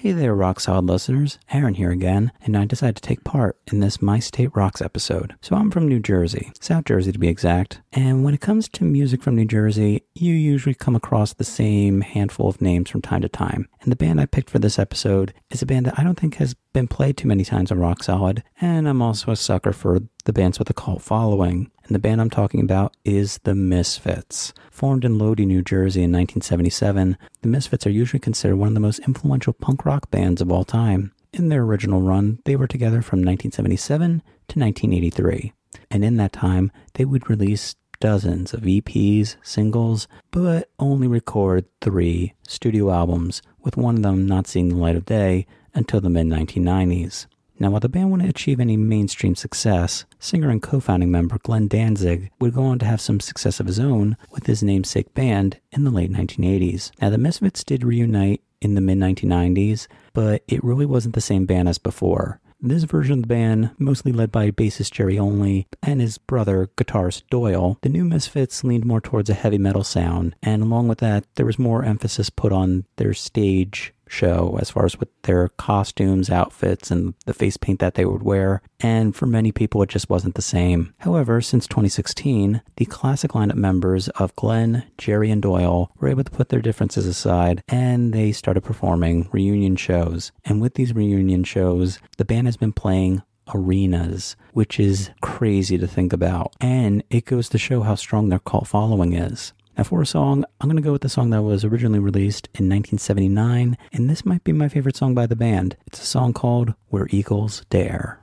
Hey there, Rock Solid listeners. Aaron here again, and I decided to take part in this My State Rocks episode. So I'm from New Jersey, South Jersey to be exact, and when it comes to music from New Jersey, you usually come across the same handful of names from time to time. And the band I picked for this episode is a band that I don't think has been played too many times on Rock Solid, and I'm also a sucker for the bands with a cult following. And the band I'm talking about is the Misfits. Formed in Lodi, New Jersey in 1977, the Misfits are usually considered one of the most influential punk rock bands of all time. In their original run, they were together from 1977 to 1983. And in that time, they would release dozens of EPs, singles, but only record three studio albums, with one of them not seeing the light of day until the mid 1990s. Now, while the band wouldn't achieve any mainstream success, singer and co founding member Glenn Danzig would go on to have some success of his own with his namesake band in the late 1980s. Now, the Misfits did reunite in the mid 1990s, but it really wasn't the same band as before. This version of the band, mostly led by bassist Jerry Only and his brother guitarist Doyle, the new Misfits leaned more towards a heavy metal sound, and along with that, there was more emphasis put on their stage show as far as with their costumes, outfits, and the face paint that they would wear. And for many people, it just wasn't the same. However, since 2016, the classic lineup members of Glenn, Jerry, and Doyle were able to put their differences aside and they started performing reunion shows. And with these reunion shows, the band has been playing arenas, which is crazy to think about. And it goes to show how strong their cult following is. Now, for a song, I'm going to go with the song that was originally released in 1979, and this might be my favorite song by the band. It's a song called Where Eagles Dare.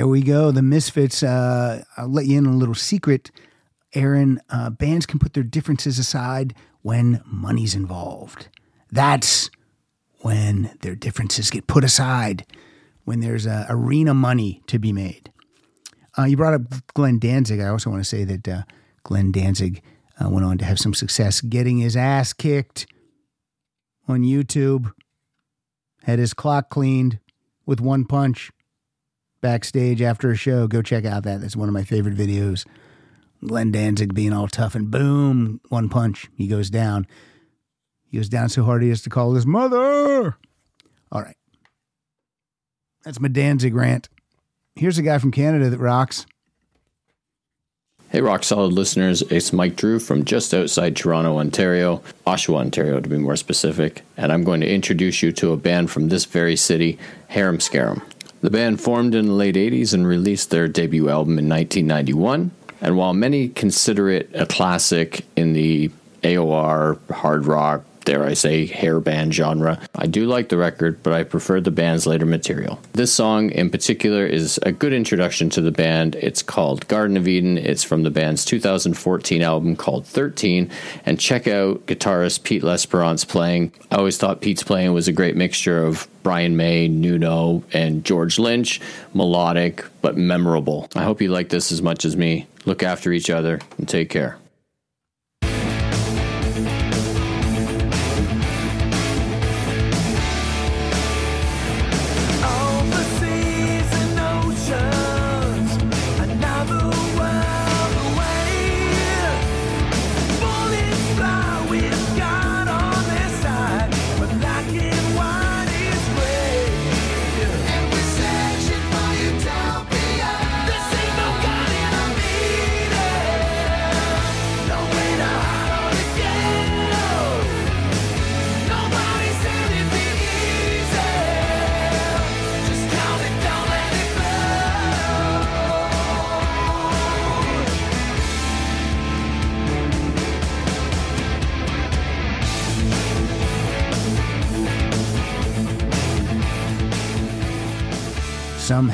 There we go. The Misfits. Uh, I'll let you in on a little secret. Aaron, uh, bands can put their differences aside when money's involved. That's when their differences get put aside, when there's uh, arena money to be made. Uh, you brought up Glenn Danzig. I also want to say that uh, Glenn Danzig uh, went on to have some success getting his ass kicked on YouTube, had his clock cleaned with one punch backstage after a show. Go check out that. That's one of my favorite videos. Glenn Danzig being all tough and boom, one punch. He goes down. He goes down so hard he has to call his mother. All right. That's my Danzig rant. Here's a guy from Canada that rocks. Hey, Rock Solid listeners, it's Mike Drew from just outside Toronto, Ontario, Oshawa, Ontario to be more specific, and I'm going to introduce you to a band from this very city, Harem Scarum. The band formed in the late 80s and released their debut album in 1991, and while many consider it a classic in the AOR, hard rock, dare I say, hair band genre. I do like the record, but I prefer the band's later material. This song in particular is a good introduction to the band. It's called Garden of Eden. It's from the band's 2014 album called 13. And check out guitarist Pete Lesperance playing. I always thought Pete's playing was a great mixture of Brian May, Nuno, and George Lynch. Melodic, but memorable. I hope you like this as much as me. Look after each other and take care.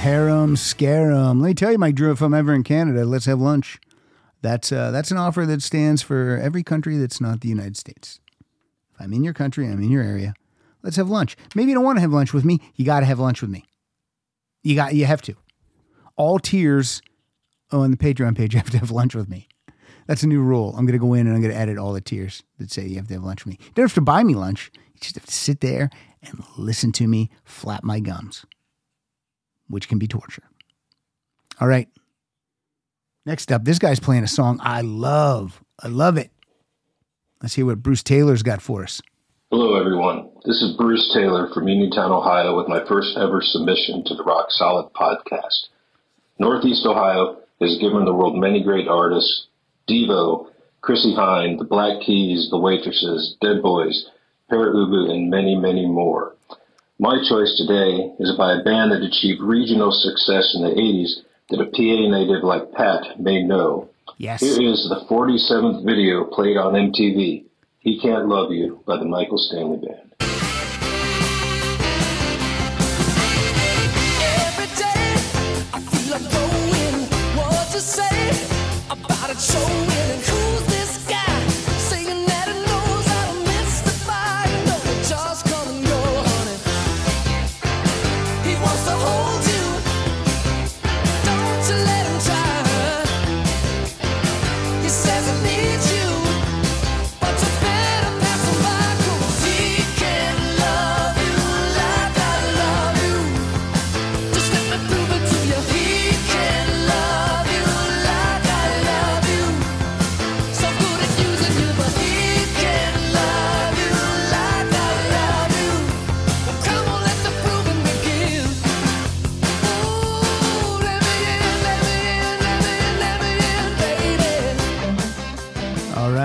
Some harem scarum. Let me tell you, Mike Drew, if I'm ever in Canada, let's have lunch. That's uh, that's an offer that stands for every country that's not the United States. If I'm in your country, I'm in your area. Let's have lunch. Maybe you don't want to have lunch with me. You got to have lunch with me. You got you have to. All tiers on the Patreon page you [laughs] have to have lunch with me. That's a new rule. I'm going to go in and I'm going to edit all the tiers that say you have to have lunch with me. You don't have to buy me lunch. You just have to sit there and listen to me flap my gums, which can be torture. All right. Next up, this guy's playing a song I love. I love it. Let's hear what Bruce Taylor's got for us. Hello, everyone. This is Bruce Taylor from Uniontown, Ohio, with my first ever submission to the Rock Solid podcast. Northeast Ohio has given the world many great artists Devo, Chrissie Hynde, the Black Keys, the Waitresses, Dead Boys, Pere Ubu, and many, many more. My choice today is by a band that achieved regional success in the 80s that a PA native like Pat may know. Yes. Here is the 47th video played on MTV. He Can't Love You by the Michael Stanley Band.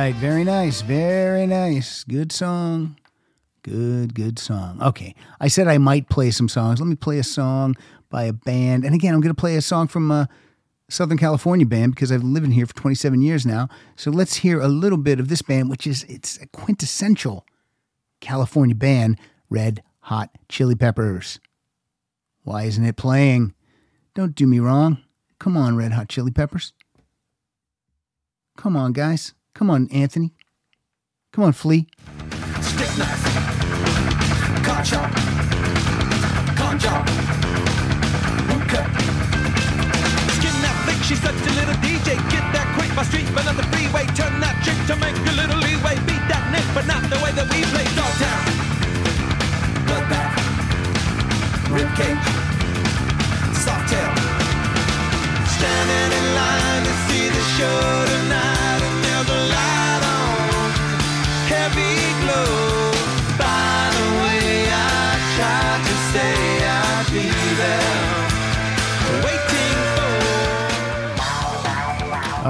Right, very nice, very nice. Good song. Good, good song. Okay, I said I might play some songs. Let me play a song by a band. And again, I'm going to play a song from a Southern California band because I've lived in here for 27 years now. So let's hear a little bit of this band, which is it's a quintessential California band, Red Hot Chili Peppers. Why isn't it playing? Don't do me wrong. Come on, Red Hot Chili Peppers. Come on, guys. Come on, Anthony. Come on, Flea. Stick knife. Skin that flick, such a little DJ. Get that quick, my street, but not the freeway. Turn that trick to make a little leeway. Beat that nick, but not the way that we play. Dogtown, bloodbath, ribcage, soft tail. Standing in line to see the show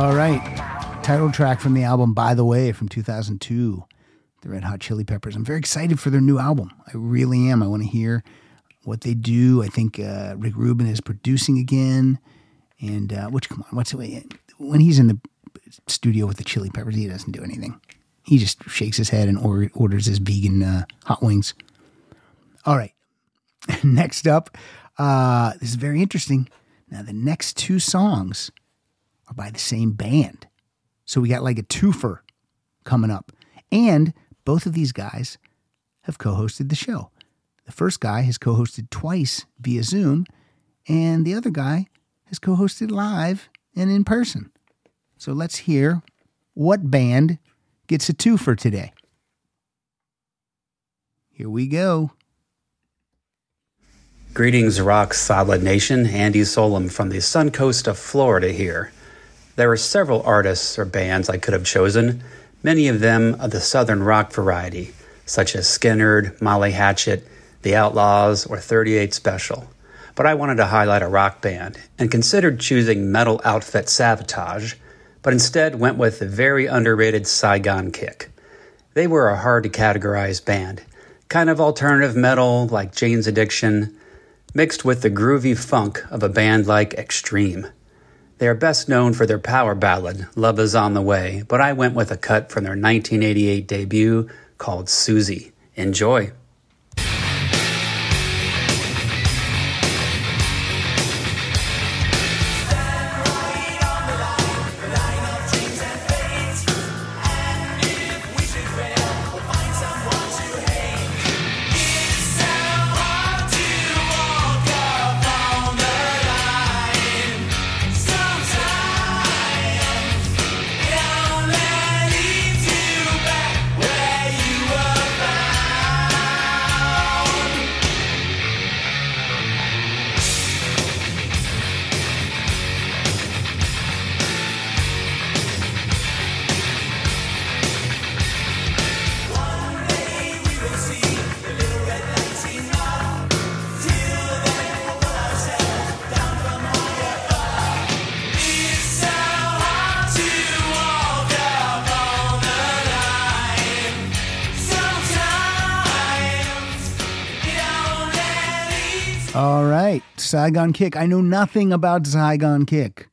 All right. Title track from the album By the Way from 2002, the Red Hot Chili Peppers. I'm very excited for their new album. I really am. I want to hear what they do. I think uh, Rick Rubin is producing again. And, uh, which, come on, what's when he's in the studio with the Chili Peppers, he doesn't do anything. He just shakes his head and or- orders his vegan uh, hot wings. All right. [laughs] next up, uh, this is very interesting. Now, the next two songs are by the same band. So we got like a twofer coming up. And both of these guys have co hosted the show. The first guy has co hosted twice via Zoom, and the other guy has co hosted live and in person. So let's hear what band gets a twofer today. Here we go. Greetings, Rock Solid Nation. Andy Solom from the sun coast of Florida here. There are several artists or bands I could have chosen, many of them of the southern rock variety, such as Skynyrd, Molly Hatchet, The Outlaws, or 38 Special. But I wanted to highlight a rock band and considered choosing metal outfit Savatage, but instead went with the very underrated Saigon Kick. They were a hard to categorize band, kind of alternative metal like Jane's Addiction, mixed with the groovy funk of a band like Extreme. They are best known for their power ballad, Love Is On the Way, but I went with a cut from their 1988 debut called Susie. Enjoy. Saigon Kick. I know nothing about Saigon Kick.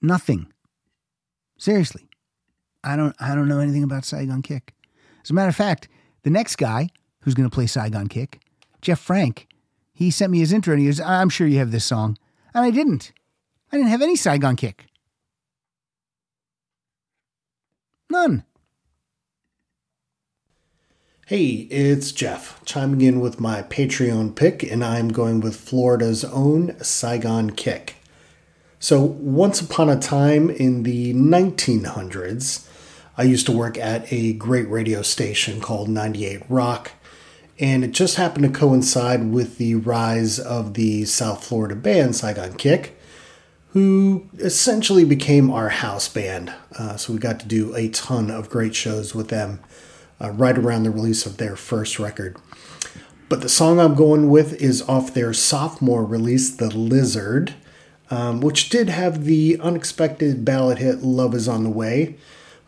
Nothing. Seriously. I don't I don't know anything about Saigon Kick. As a matter of fact, the next guy who's going to play Saigon Kick, Jeff Frank, he sent me his intro and he goes, I'm sure you have this song. And I didn't. I didn't have any Saigon Kick. None. Hey, it's Jeff, chiming in with my Patreon pick, and I'm going with Florida's own Saigon Kick. So, once upon a time in the 1900s, I used to work at a great radio station called 98 Rock, and it just happened to coincide with the rise of the South Florida band Saigon Kick, who essentially became our house band. Uh, so, we got to do a ton of great shows with them uh, right around the release of their first record. But the song I'm going with is off their sophomore release, The Lizard, um, which did have the unexpected ballad hit Love Is On the Way.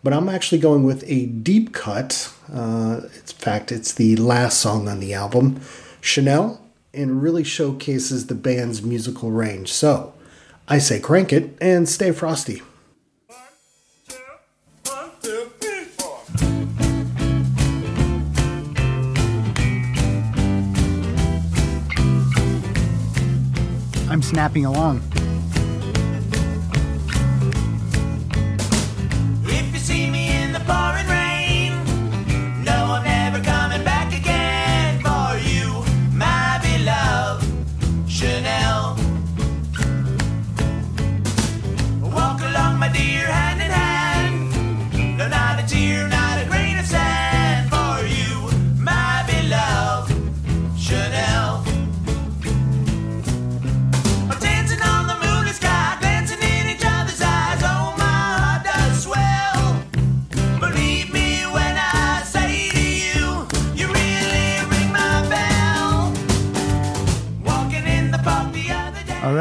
but I'm actually going with a deep cut. Uh, in fact, it's the last song on the album, Chanel, and really showcases the band's musical range. So I say crank it and stay frosty. Snapping along.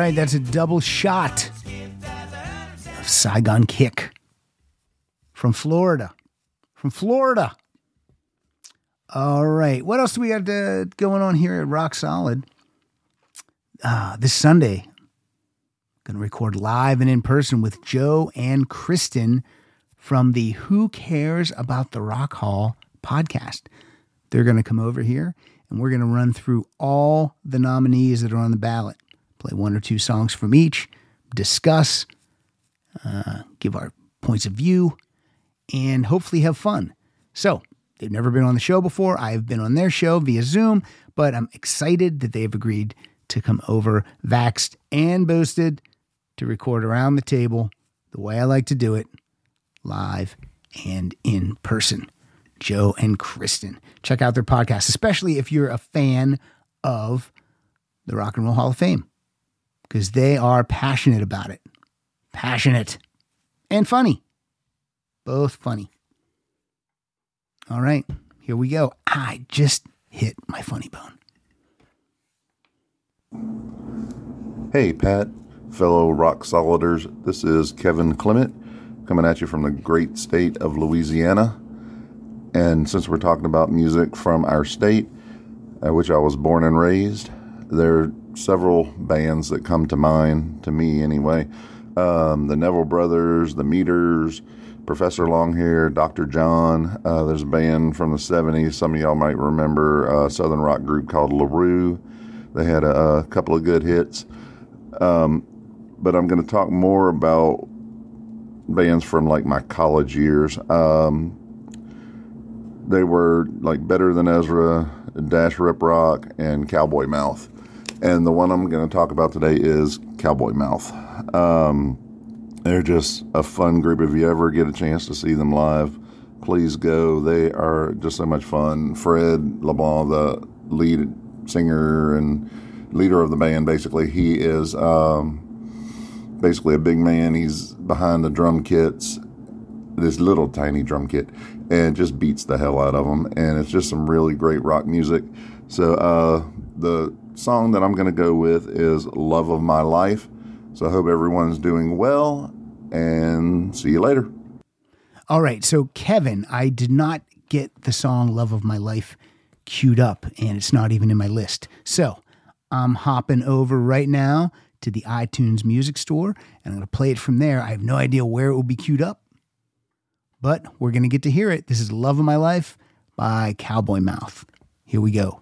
Right, that's a double shot of Saigon Kick from Florida. From Florida. All right, what else do we got uh, going on here at Rock Solid? Uh, this Sunday, going to record live and in person with Joe and Kristen from the Who Cares About the Rock Hall podcast. They're going to come over here and we're going to run through all the nominees that are on the ballot, play one or two songs from each, discuss, uh, give our points of view, and hopefully have fun. So, they've never been on the show before. I have been on their show via Zoom, but I'm excited that they've agreed to come over, vaxxed and boosted, to record around the table the way I like to do it, live and in person. Joe and Kristen. Check out their podcast, especially if you're a fan of the Rock and Roll Hall of Fame, because they are passionate about it. Passionate and funny. Both funny. All right, here we go. I just hit my funny bone. Hey, Pat, fellow rock soliders. This is Kevin Clement coming at you from the great state of Louisiana. And since we're talking about music from our state, uh, which I was born and raised, there several bands that come to mind, to me anyway. Um, the Neville Brothers, the Meters, Professor Longhair, Dr. John. Uh, there's a band from the 70s. Some of y'all might remember a Southern rock group called LeRoux. They had a, a couple of good hits. Um, but I'm going to talk more about bands from like my college years. Um, they were like Better Than Ezra, Dash Rip Rock, and Cowboy Mouth. And the one I'm going to talk about today is Cowboy Mouth. Um, they're just a fun group. If you ever get a chance to see them live, please go. They are just so much fun. Fred LeBlanc, the lead singer and leader of the band, basically, he is um, basically a big man. He's behind the drum kits, this little tiny drum kit, and just beats the hell out of them. And it's just some really great rock music. So uh, the song that I'm going to go with is "Love of My Life." So I hope everyone's doing well, and see you later. All right, so Kevin, I did not get the song Love of My Life queued up, and it's not even in my list. So I'm hopping over right now to the iTunes Music Store, and I'm going to play it from there. I have no idea where it will be queued up, but we're going to get to hear it. This is Love of My Life by Cowboy Mouth. Here we go.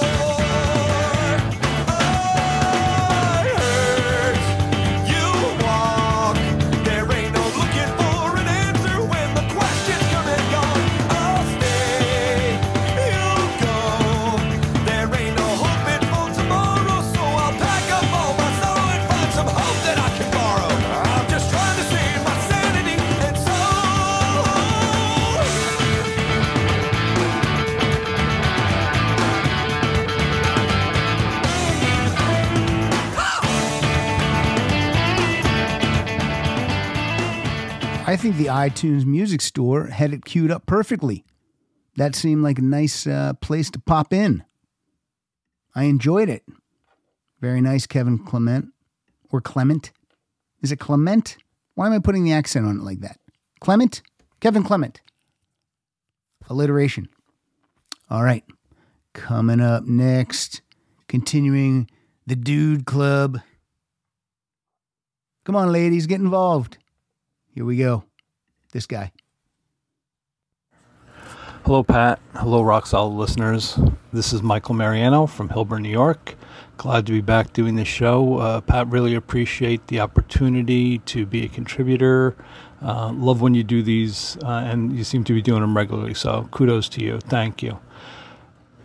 I think the iTunes Music Store had it queued up perfectly. that seemed like a nice uh, place to pop in. I enjoyed it. Very nice, Kevin Clement. Or Clement. Is it Clement? Why am I putting the accent on it like that? Clement? Kevin Clement. Alliteration. All right. Coming up next, continuing the Dude Club. Come on, ladies, get involved. Here we go. This guy. Hello, Pat. Hello, Rock Solid listeners. This is Michael Mariano from Hilburn, New York. Glad to be back doing the show. Uh, Pat, really appreciate the opportunity to be a contributor. Uh, love when you do these, uh, and you seem to be doing them regularly. So kudos to you. Thank you.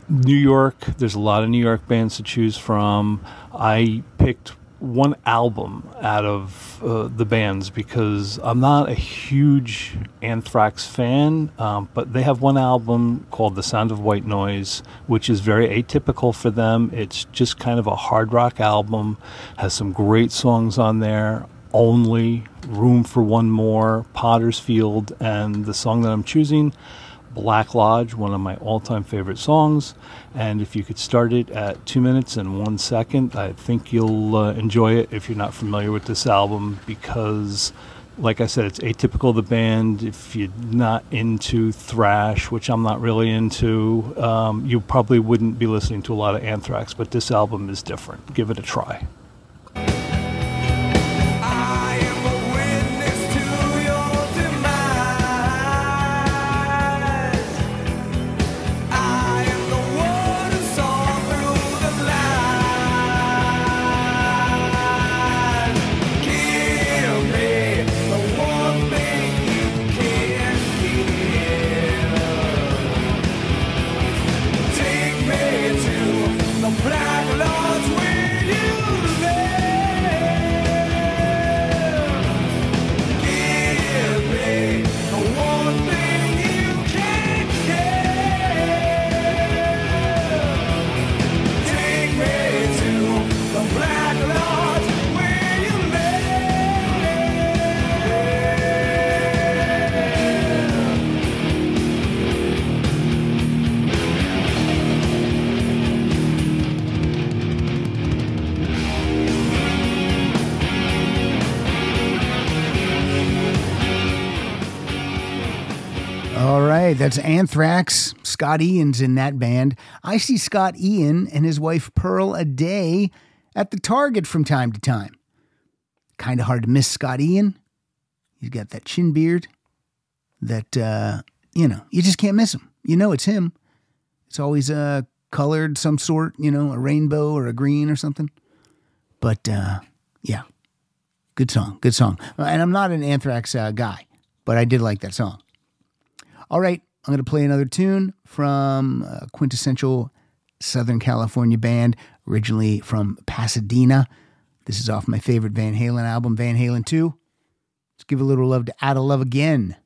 New York, there's a lot of New York bands to choose from. I picked one album out of uh, the bands because I'm not a huge Anthrax fan, um, but they have one album called The Sound of White Noise, which is very atypical for them. It's just kind of a hard rock album, has some great songs on there. Only, Room for One More, Potter's Field, and the song that I'm choosing Black Lodge, one of my all time favorite songs. And if you could start it at two minutes and one second, I think you'll uh, enjoy it if you're not familiar with this album because, like I said, it's atypical of the band. If you're not into thrash, which I'm not really into, um, you probably wouldn't be listening to a lot of Anthrax, but this album is different. Give it a try. That's Anthrax. Scott Ian's in that band. I see Scott Ian and his wife Pearl Aday at the Target from time to time. Kind of hard to miss Scott Ian. He's got that chin beard that, uh, you know, you just can't miss him. You know it's him. It's always uh, colored some sort, you know, a rainbow or a green or something. But uh, yeah, good song, good song. And I'm not an Anthrax uh, guy, but I did like that song. All right, I'm going to play another tune from a quintessential Southern California band, originally from Pasadena. This is off my favorite Van Halen album, Van Halen 2. Let's give a little love to Out of Love Again.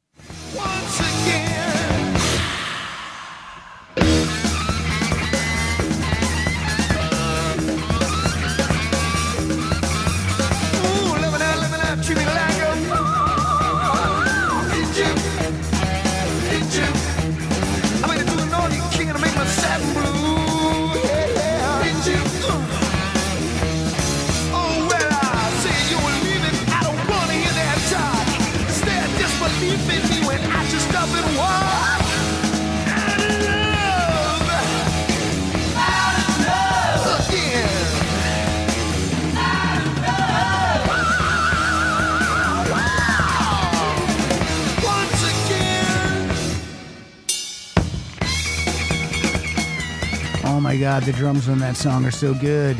God, the drums on that song are so good.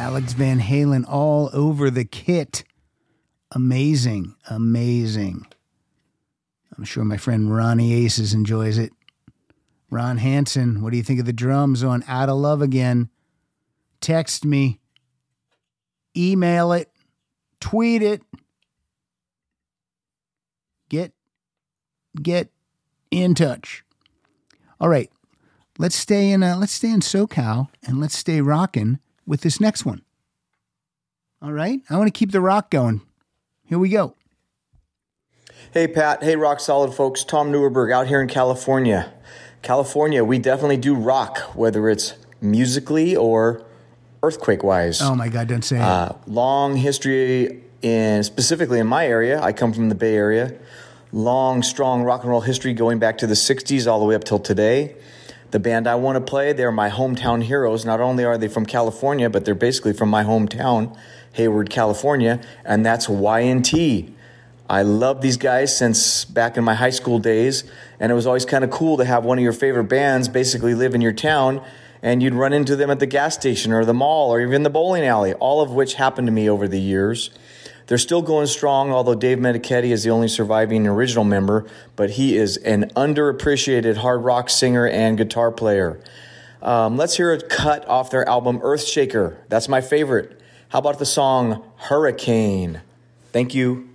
Alex Van Halen all over the kit. Amazing, amazing. I'm sure my friend Ronnie Aces enjoys it. Ron Hansen, what do you think of the drums on Out of Love Again? Text me, email it, tweet it. Get get in touch. All right, let's stay in uh, let's stay in SoCal and let's stay rocking with this next one. All right, I want to keep the rock going. Here we go. Hey, Pat. Hey, Rock Solid folks. Tom Neuerberg out here in California. California, we definitely do rock, whether it's musically or earthquake wise. Oh my God! Don't say it. Uh, long history in specifically in my area. I come from the Bay Area. Long, strong rock and roll history going back to the '60s all the way up till today. The band I want to play, they're my hometown heroes. Not only are they from California, but they're basically from my hometown, Hayward, California, and that's Y&T. I love these guys since back in my high school days, and it was always kind of cool to have one of your favorite bands basically live in your town, and you'd run into them at the gas station or the mall or even the bowling alley, all of which happened to me over the years. They're still going strong, although Dave Meniketti is the only surviving original member, but he is an underappreciated hard rock singer and guitar player. Um, let's hear a cut off their album Earthshaker. That's my favorite. How about the song Hurricane? Thank you.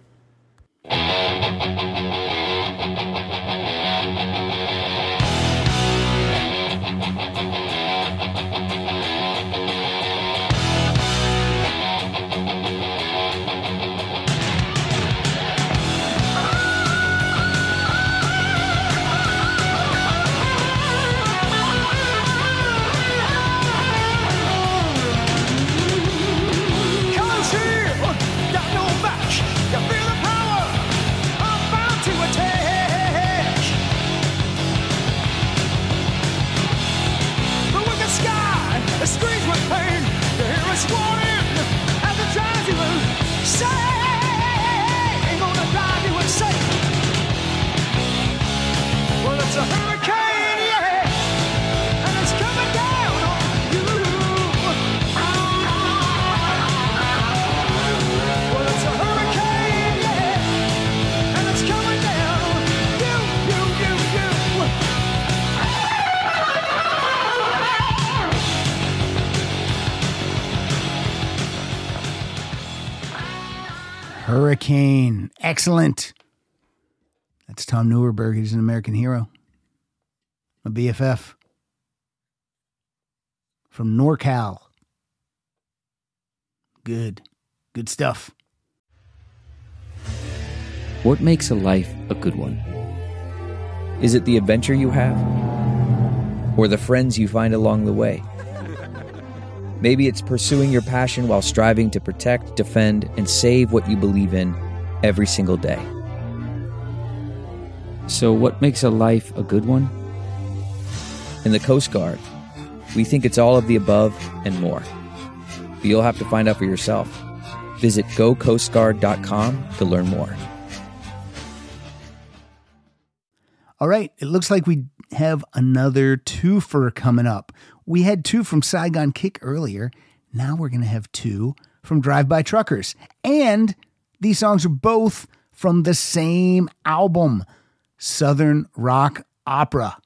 Excellent. That's Tom Neuerberg. He's an American hero. A BFF. From NorCal. Good. Good stuff. What makes a life a good one? Is it the adventure you have? Or the friends you find along the way? [laughs] Maybe it's pursuing your passion while striving to protect, defend, and save what you believe in every single day. So, what makes a life a good one? In the Coast Guard, we think it's all of the above and more. But you'll have to find out for yourself. Visit gocoastguard.com to learn more. All right. It looks like we have another twofer coming up. We had two from Saigon Kick earlier. Now we're going to have two from Drive By Truckers. And these songs are both from the same album, Southern Rock Opera.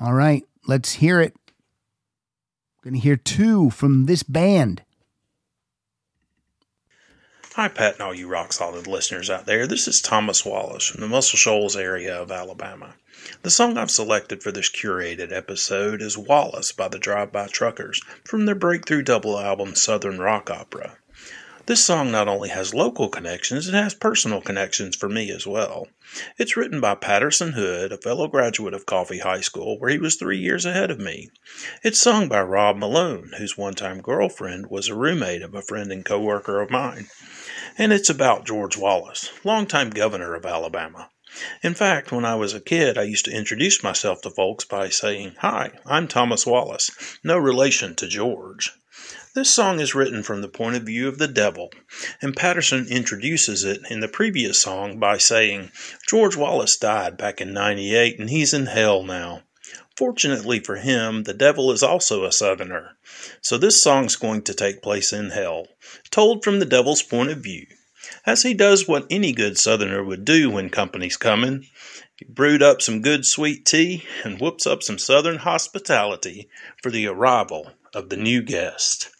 All right. Let's hear it. Going to hear two from this band. Hi, Pat, and all you rock solid listeners out there. This is Thomas Wallace from the Muscle Shoals area of Alabama. The song I've selected for this curated episode is Wallace by the Drive By Truckers from their breakthrough double album Southern Rock Opera. This song not only has local connections, it has personal connections for me as well. It's written by Patterson Hood, a fellow graduate of Coffee High School, where he was three years ahead of me. It's sung by Rob Malone, whose one time girlfriend was a roommate of a friend and coworker of mine. And it's about George Wallace, longtime governor of Alabama. In fact, when I was a kid, I used to introduce myself to folks by saying, Hi, I'm Thomas Wallace, no relation to George. This song is written from the point of view of the devil, and Patterson introduces it in the previous song by saying, George Wallace died back in 98 and he's in hell now. Fortunately for him, the devil is also a southerner. So this song's going to take place in hell, told from the devil's point of view, as he does what any good southerner would do when company's coming. He brewed up some good sweet tea and whoops up some southern hospitality for the arrival of the new guest.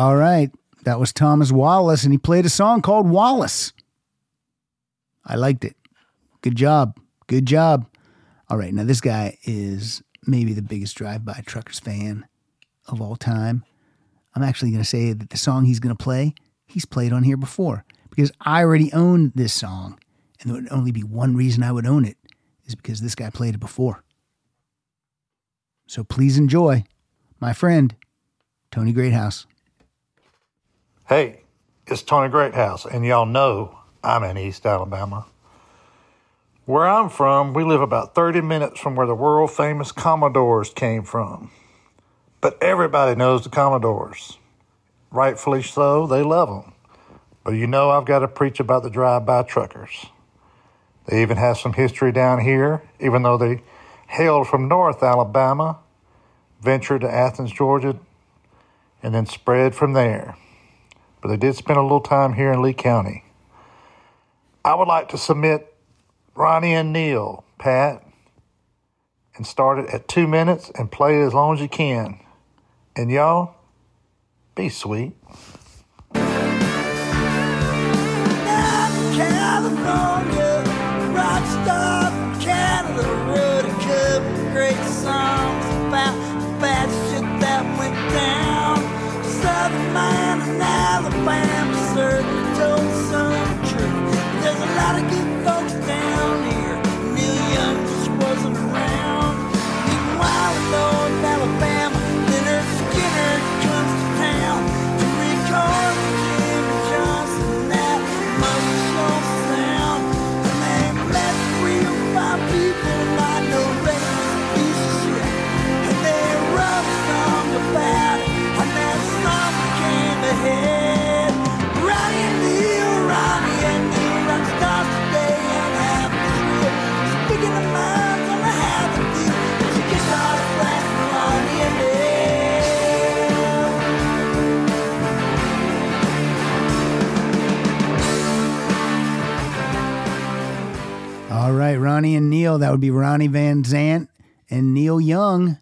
All right. That was Thomas Wallace, and he played a song called Wallace. I liked it. Good job. Good job. All right. Now, this guy is maybe the biggest drive by truckers fan of all time. I'm actually going to say that the song he's going to play, he's played on here before because I already own this song. And there would only be one reason I would own it is because this guy played it before. So please enjoy my friend, Tony Greathouse. Hey, it's Tony Greathouse, and y'all know I'm in East Alabama. Where I'm from, we live about 30 minutes from where the world famous Commodores came from. But everybody knows the Commodores. Rightfully so, they love them. But you know, I've got to preach about the drive by truckers. They even have some history down here, even though they hailed from North Alabama, ventured to Athens, Georgia, and then spread from there but they did spend a little time here in Lee County. I would like to submit Ronnie and Neil, Pat, and start it at two minutes and play it as long as you can. And y'all, be sweet. That would be Ronnie Van Zant and Neil Young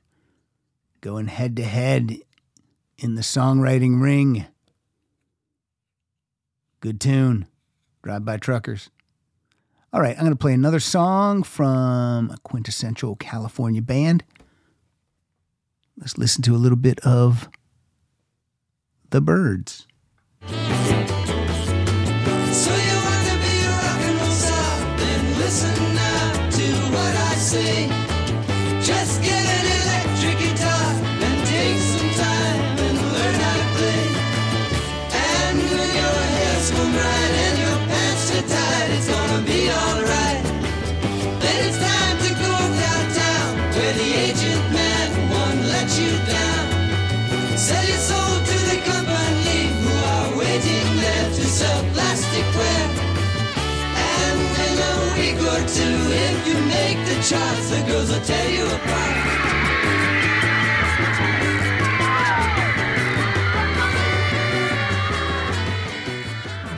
going head to head in the songwriting ring. Good tune. Drive by truckers. All right, I'm going to play another song from a quintessential California band. Let's listen to a little bit of The Byrds. So you what the girls will you apart.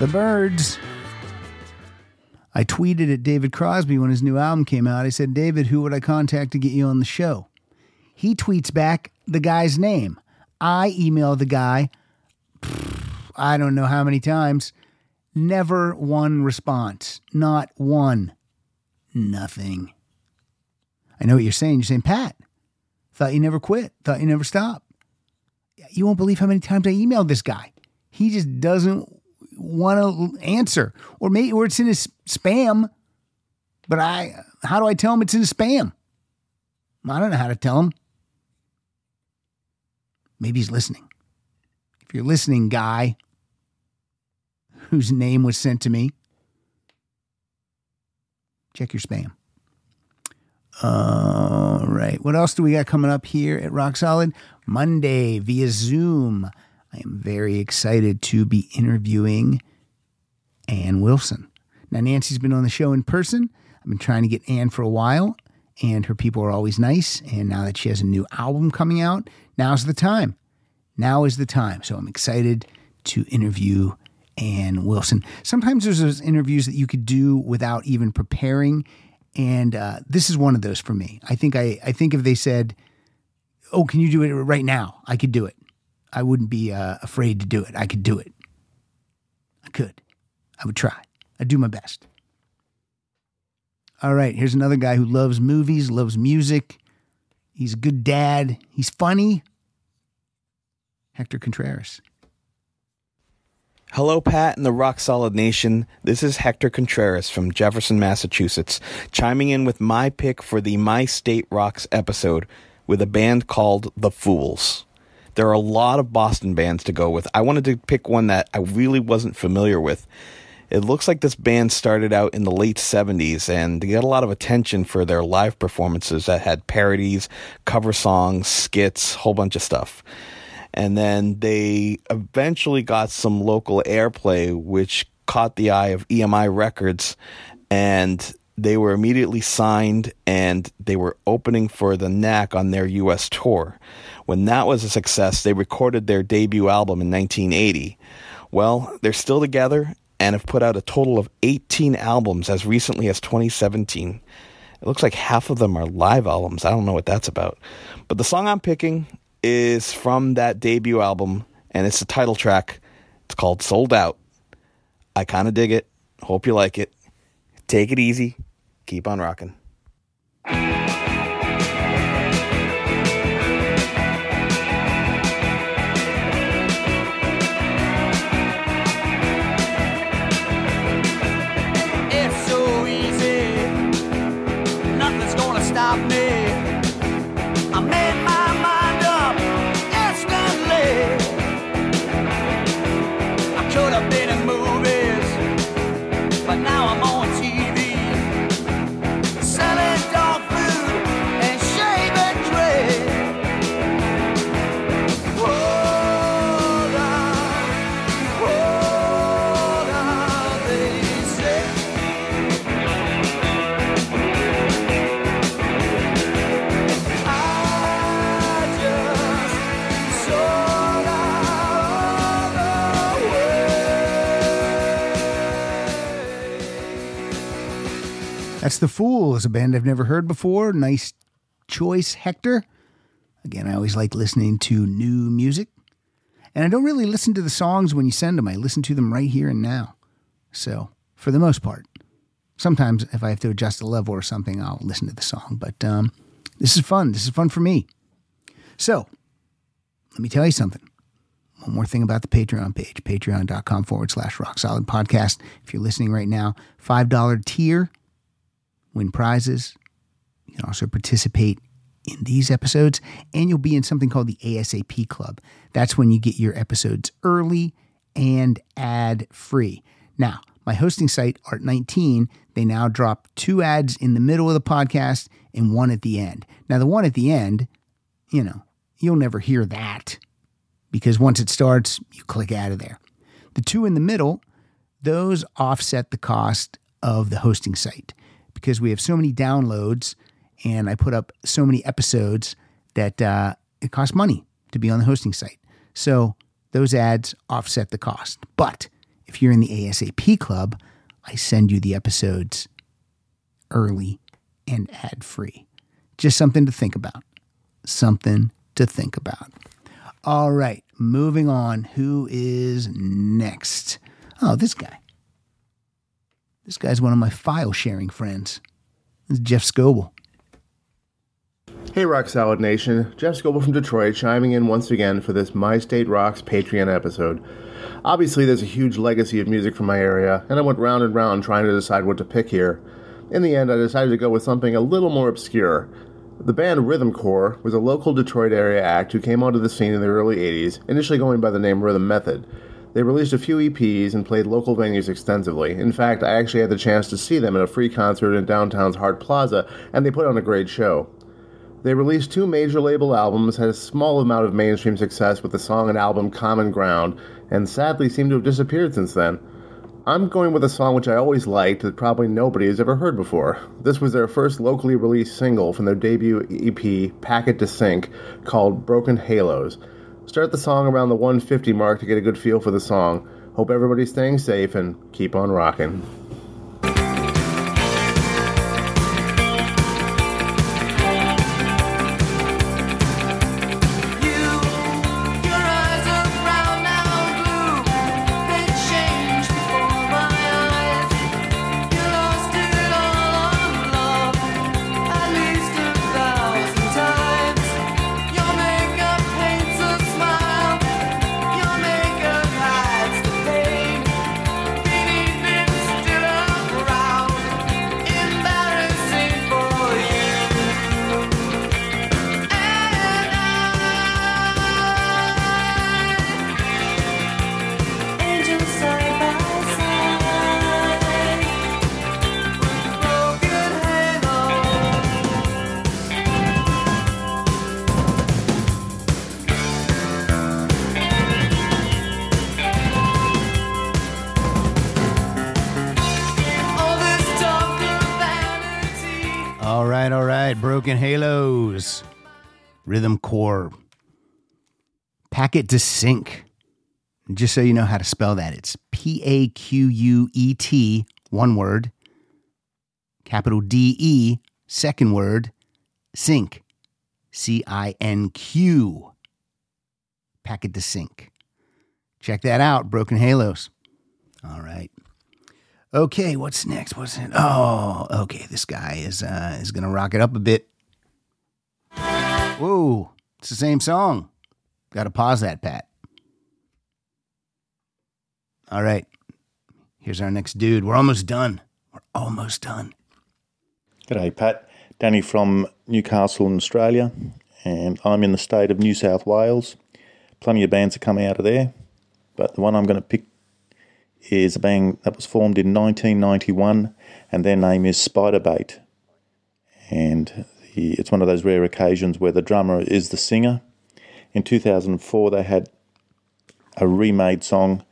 The Byrds. I tweeted at David Crosby when his new album came out. I said, David, who would I contact to get you on the show? He tweets back the guy's name. I email the guy, I don't know how many times, never one response. Not one. Nothing. I know what you're saying. You're saying, Pat, thought you never quit, thought you never stopped. You won't believe how many times I emailed this guy. He just doesn't want to answer, or maybe or it's in his spam. But I, how do I tell him it's in spam? I don't know how to tell him. Maybe he's listening. If you're listening, guy whose name was sent to me, check your spam. All right. What else do we got coming up here at Rock Solid? Monday via Zoom. I am very excited to be interviewing Ann Wilson. Now, Nancy's been on the show in person. I've been trying to get Ann for a while, and her people are always nice. And now that she has a new album coming out, now's the time. Now is the time. So I'm excited to interview Ann Wilson. Sometimes there's those interviews that you could do without even preparing, and uh, this is one of those for me. I think I, I think if they said, "Oh, can you do it right now?" I could do it. I wouldn't be uh, afraid to do it. I could do it. I could. I would try. I'd do my best. All right, here's another guy who loves movies, loves music. He's a good dad. He's funny. Hector Contreras. Hello, Pat and the Rock Solid Nation. This is Hector Contreras from Jefferson, Massachusetts, chiming in with my pick for the My State Rocks episode with a band called The Fools. There are a lot of Boston bands to go with. I wanted to pick one that I really wasn't familiar with. It looks like this band started out in the late 70s and they got a lot of attention for their live performances that had parodies, cover songs, skits, whole bunch of stuff and then they eventually got some local airplay, which caught the eye of EMI Records, and they were immediately signed and they were opening for the Knack on their US tour. When that was a success, they recorded their debut album in 1980. Well, they're still together and have put out a total of 18 albums as recently as 2017. It looks like half of them are live albums. I don't know what that's about. But the song I'm picking is from that debut album, and it's the title track. It's called Sold Out. I kind of dig it. Hope you like it. Take it easy. Keep on rocking. That's The Fools, a band I've never heard before. Nice choice, Hector. Again, I always like listening to new music. And I don't really listen to the songs when you send them, I listen to them right here and now. So, for the most part, sometimes if I have to adjust the level or something, I'll listen to the song. But um, this is fun. This is fun for me. So, let me tell you something. One more thing about the Patreon page, patreon.com forward slash rock solid podcast. If you're listening right now, $5 tier, win prizes. You can also participate in these episodes, and you'll be in something called the ASAP Club. That's when you get your episodes early and ad free. Now, my hosting site, Art19, they now drop two ads in the middle of the podcast and one at the end. Now, the one at the end, you know, you'll never hear that because once it starts, you click out of there. The two in the middle, those offset the cost of the hosting site because we have so many downloads and I put up so many episodes that uh, it costs money to be on the hosting site. So those ads offset the cost. But if you're in the ASAP club, I send you the episodes early and ad free. Just something to think about. Something to think about. All right, moving on. Who is next? Oh, this guy. This guy's one of my file sharing friends. Is Jeff Scoble. Hey, Rock Solid Nation. Jeff Scoble from Detroit chiming in once again for this My State Rocks Patreon episode. Obviously, there's a huge legacy of music from my area, and I went round and round trying to decide what to pick here. In the end, I decided to go with something a little more obscure. The band Rhythm Corps was a local Detroit area act who came onto the scene in the early 80s, initially going by the name Rhythm Method. They released a few EPs and played local venues extensively. In fact, I actually had the chance to see them at a free concert in downtown's Hart Plaza, and they put on a great show. They released two major label albums, had a small amount of mainstream success with the song and album Common Ground, and sadly seem to have disappeared since then. I'm going with a song which I always liked that probably nobody has ever heard before. This was their first locally released single from their debut EP, Paquet de Cinq, called Broken Halos. Start the song around the 150 mark to get a good feel for the song. Hope everybody's staying safe and keep on rocking. Paquet de Cinq. Just so you know how to spell that, it's P A Q U E T, one word, capital D E, second word, sync, C I N Q. Paquet de Cinq. Check that out, Broken Halos. All right. Okay, what's next? What's it? Oh, okay. This guy is uh, is gonna rock it up a bit. Whoa, it's the same song. Got to pause that, Pat. All right, here's our next dude. We're almost done. We're almost done. G'day, Pat. Danny from Newcastle in Australia, and I'm in the state of New South Wales. Plenty of bands are coming out of there, but the one I'm going to pick is a band that was formed in 1991, and their name is Spiderbait. And the, it's one of those rare occasions where the drummer is the singer. In 2004, they had a remade song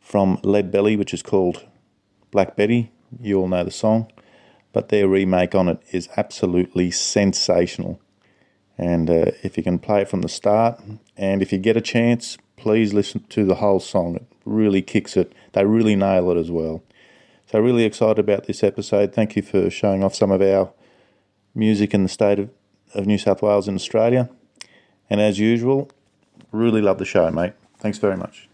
from Lead Belly, which is called Black Betty. You all know the song, but their remake on it is absolutely sensational. And uh, if you can play it from the start, and if you get a chance, please listen to the whole song. It really kicks it. They really nail it as well. So, really excited about this episode. Thank you for showing off some of our music in the state of, of New South Wales in Australia. And as usual, really love the show, mate. Thanks very much.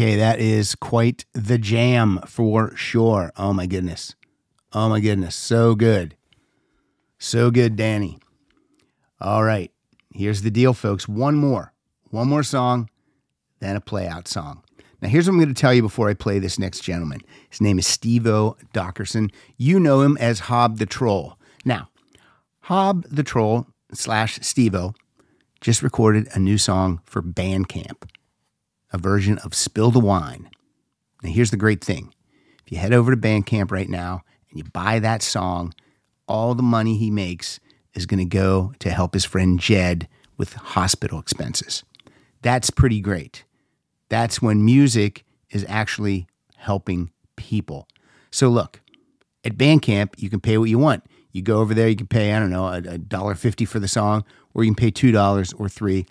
Okay, that is quite the jam for sure. Oh my goodness. Oh my goodness. So good. So good, Danny. All right. Here's the deal, folks. One more. One more song. then a play out song. Now, here's what I'm going to tell you before I play this next gentleman. His name is Steve O. Dockerson. You know him as Hob the Troll. Now, Hob the Troll slash Steve O just recorded a new song for Bandcamp, a version of Spill the Wine. Now, here's the great thing if you head over to Bandcamp right now and you buy that song, all the money he makes is going to go to help his friend Jed with hospital expenses. That's pretty great. That's when music is actually helping people. So, look, at Bandcamp, you can pay what you want. You go over there, you can pay, I don't know, a dollar fifty for the song, or you can pay two dollars or three.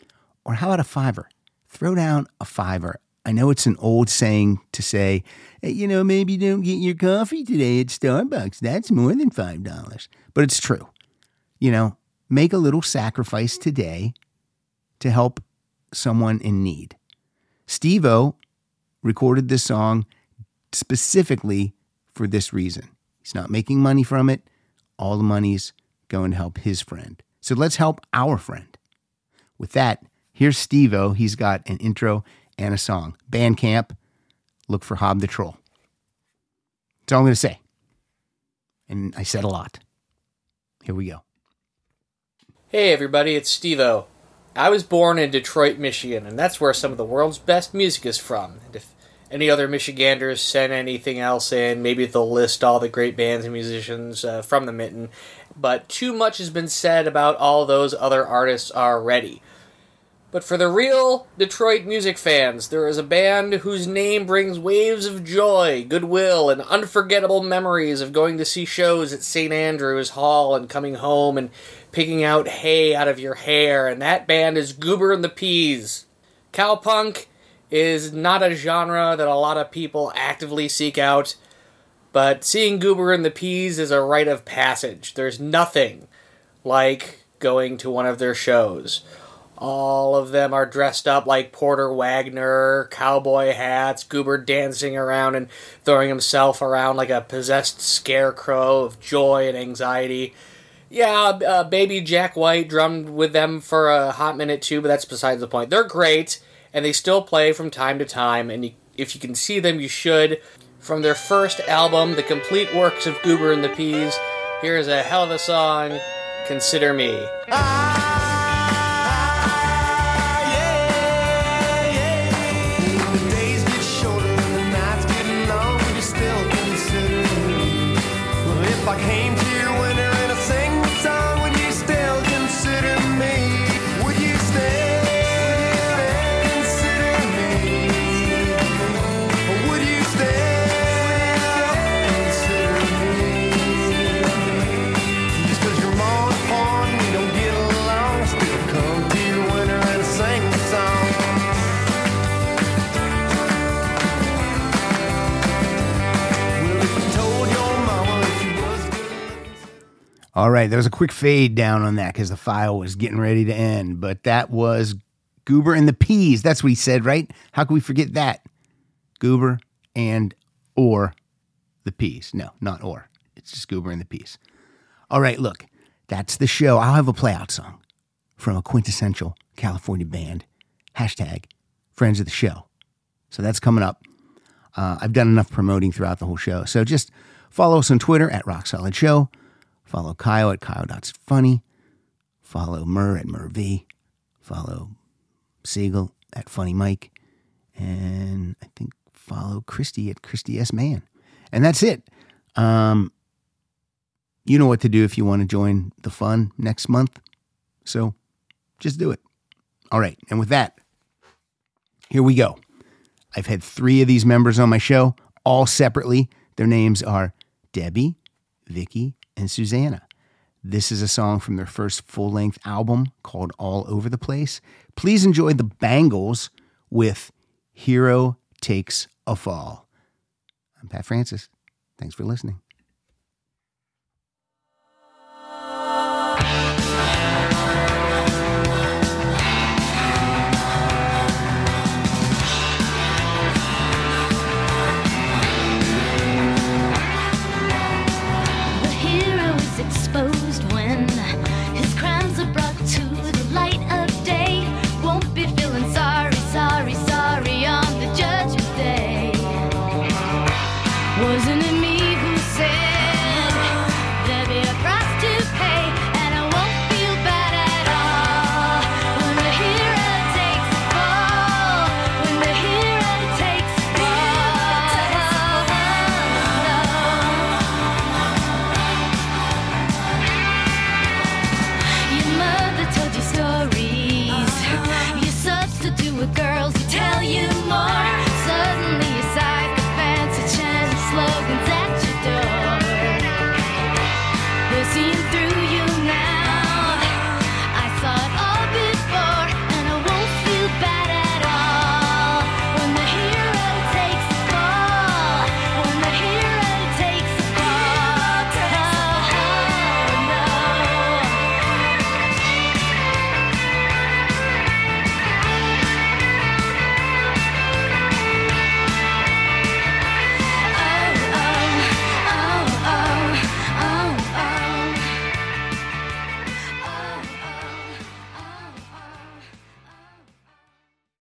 Or how about a fiver? Throw down a fiver. I know it's an old saying to say, "Hey, you know, maybe you don't get your coffee today at Starbucks. That's more than five dollars. But it's true. You know, make a little sacrifice today to help someone in need. Steve O recorded this song specifically for this reason. He's not making money from it. All the money's going to help his friend. So let's help our friend. With that, here's Steve. He's got an intro and a song. Bandcamp, look for Hob the Troll. That's all I'm going to say. And I said a lot. Here we go. Hey everybody, it's Steve-O. I was born in Detroit, Michigan, and that's where some of the world's best music is from. And if any other Michiganders send anything else in, maybe they'll list all the great bands and musicians uh, from the mitten. But too much has been said about all those other artists already. But for the real Detroit music fans, there is a band whose name brings waves of joy, goodwill, and unforgettable memories of going to see shows at St. Andrews Hall and coming home and picking out hay out of your hair, and that band is Goober and the Peas. Cowpunk is not a genre that a lot of people actively seek out, but seeing Goober and the Peas is a rite of passage. There's nothing like going to one of their shows. All of them are dressed up like Porter Wagoner, cowboy hats, Goober dancing around and throwing himself around like a possessed scarecrow of joy and anxiety. Yeah, uh, baby Jack White drummed with them for a hot minute too, but that's besides the point. They're great, and they still play from time to time, and you, if you can see them, you should. From their first album, The Complete Works of Goober and the Peas, here's a hell of a song, Consider Me. The All right, there was a quick fade down on that because the file was getting ready to end. But that was Goober and the Peas. That's what he said, right? How can we forget that? Goober and or the Peas. No, not or. It's just Goober and the Peas. All right, look, that's the show. I'll have a playout song from a quintessential California band. Hashtag friends of the show. So that's coming up. Uh, I've done enough promoting throughout the whole show. So just follow us on Twitter at Rock Solid Show. Follow Kyle at Kyle.funny. Follow Mur at MurV. Follow Siegel at Funny Mike. And I think follow Christy at Christy S. Man. And that's it. Um, you know what to do if you want to join the fun next month. So just do it. All right. And with that, here we go. I've had three of these members on my show, all separately. Their names are Debbie, Vicky, and Susanna. This is a song from their first full length album called All Over the Place. Please enjoy the Bangles with Hero Takes a Fall. I'm Pat Francis. Thanks for listening.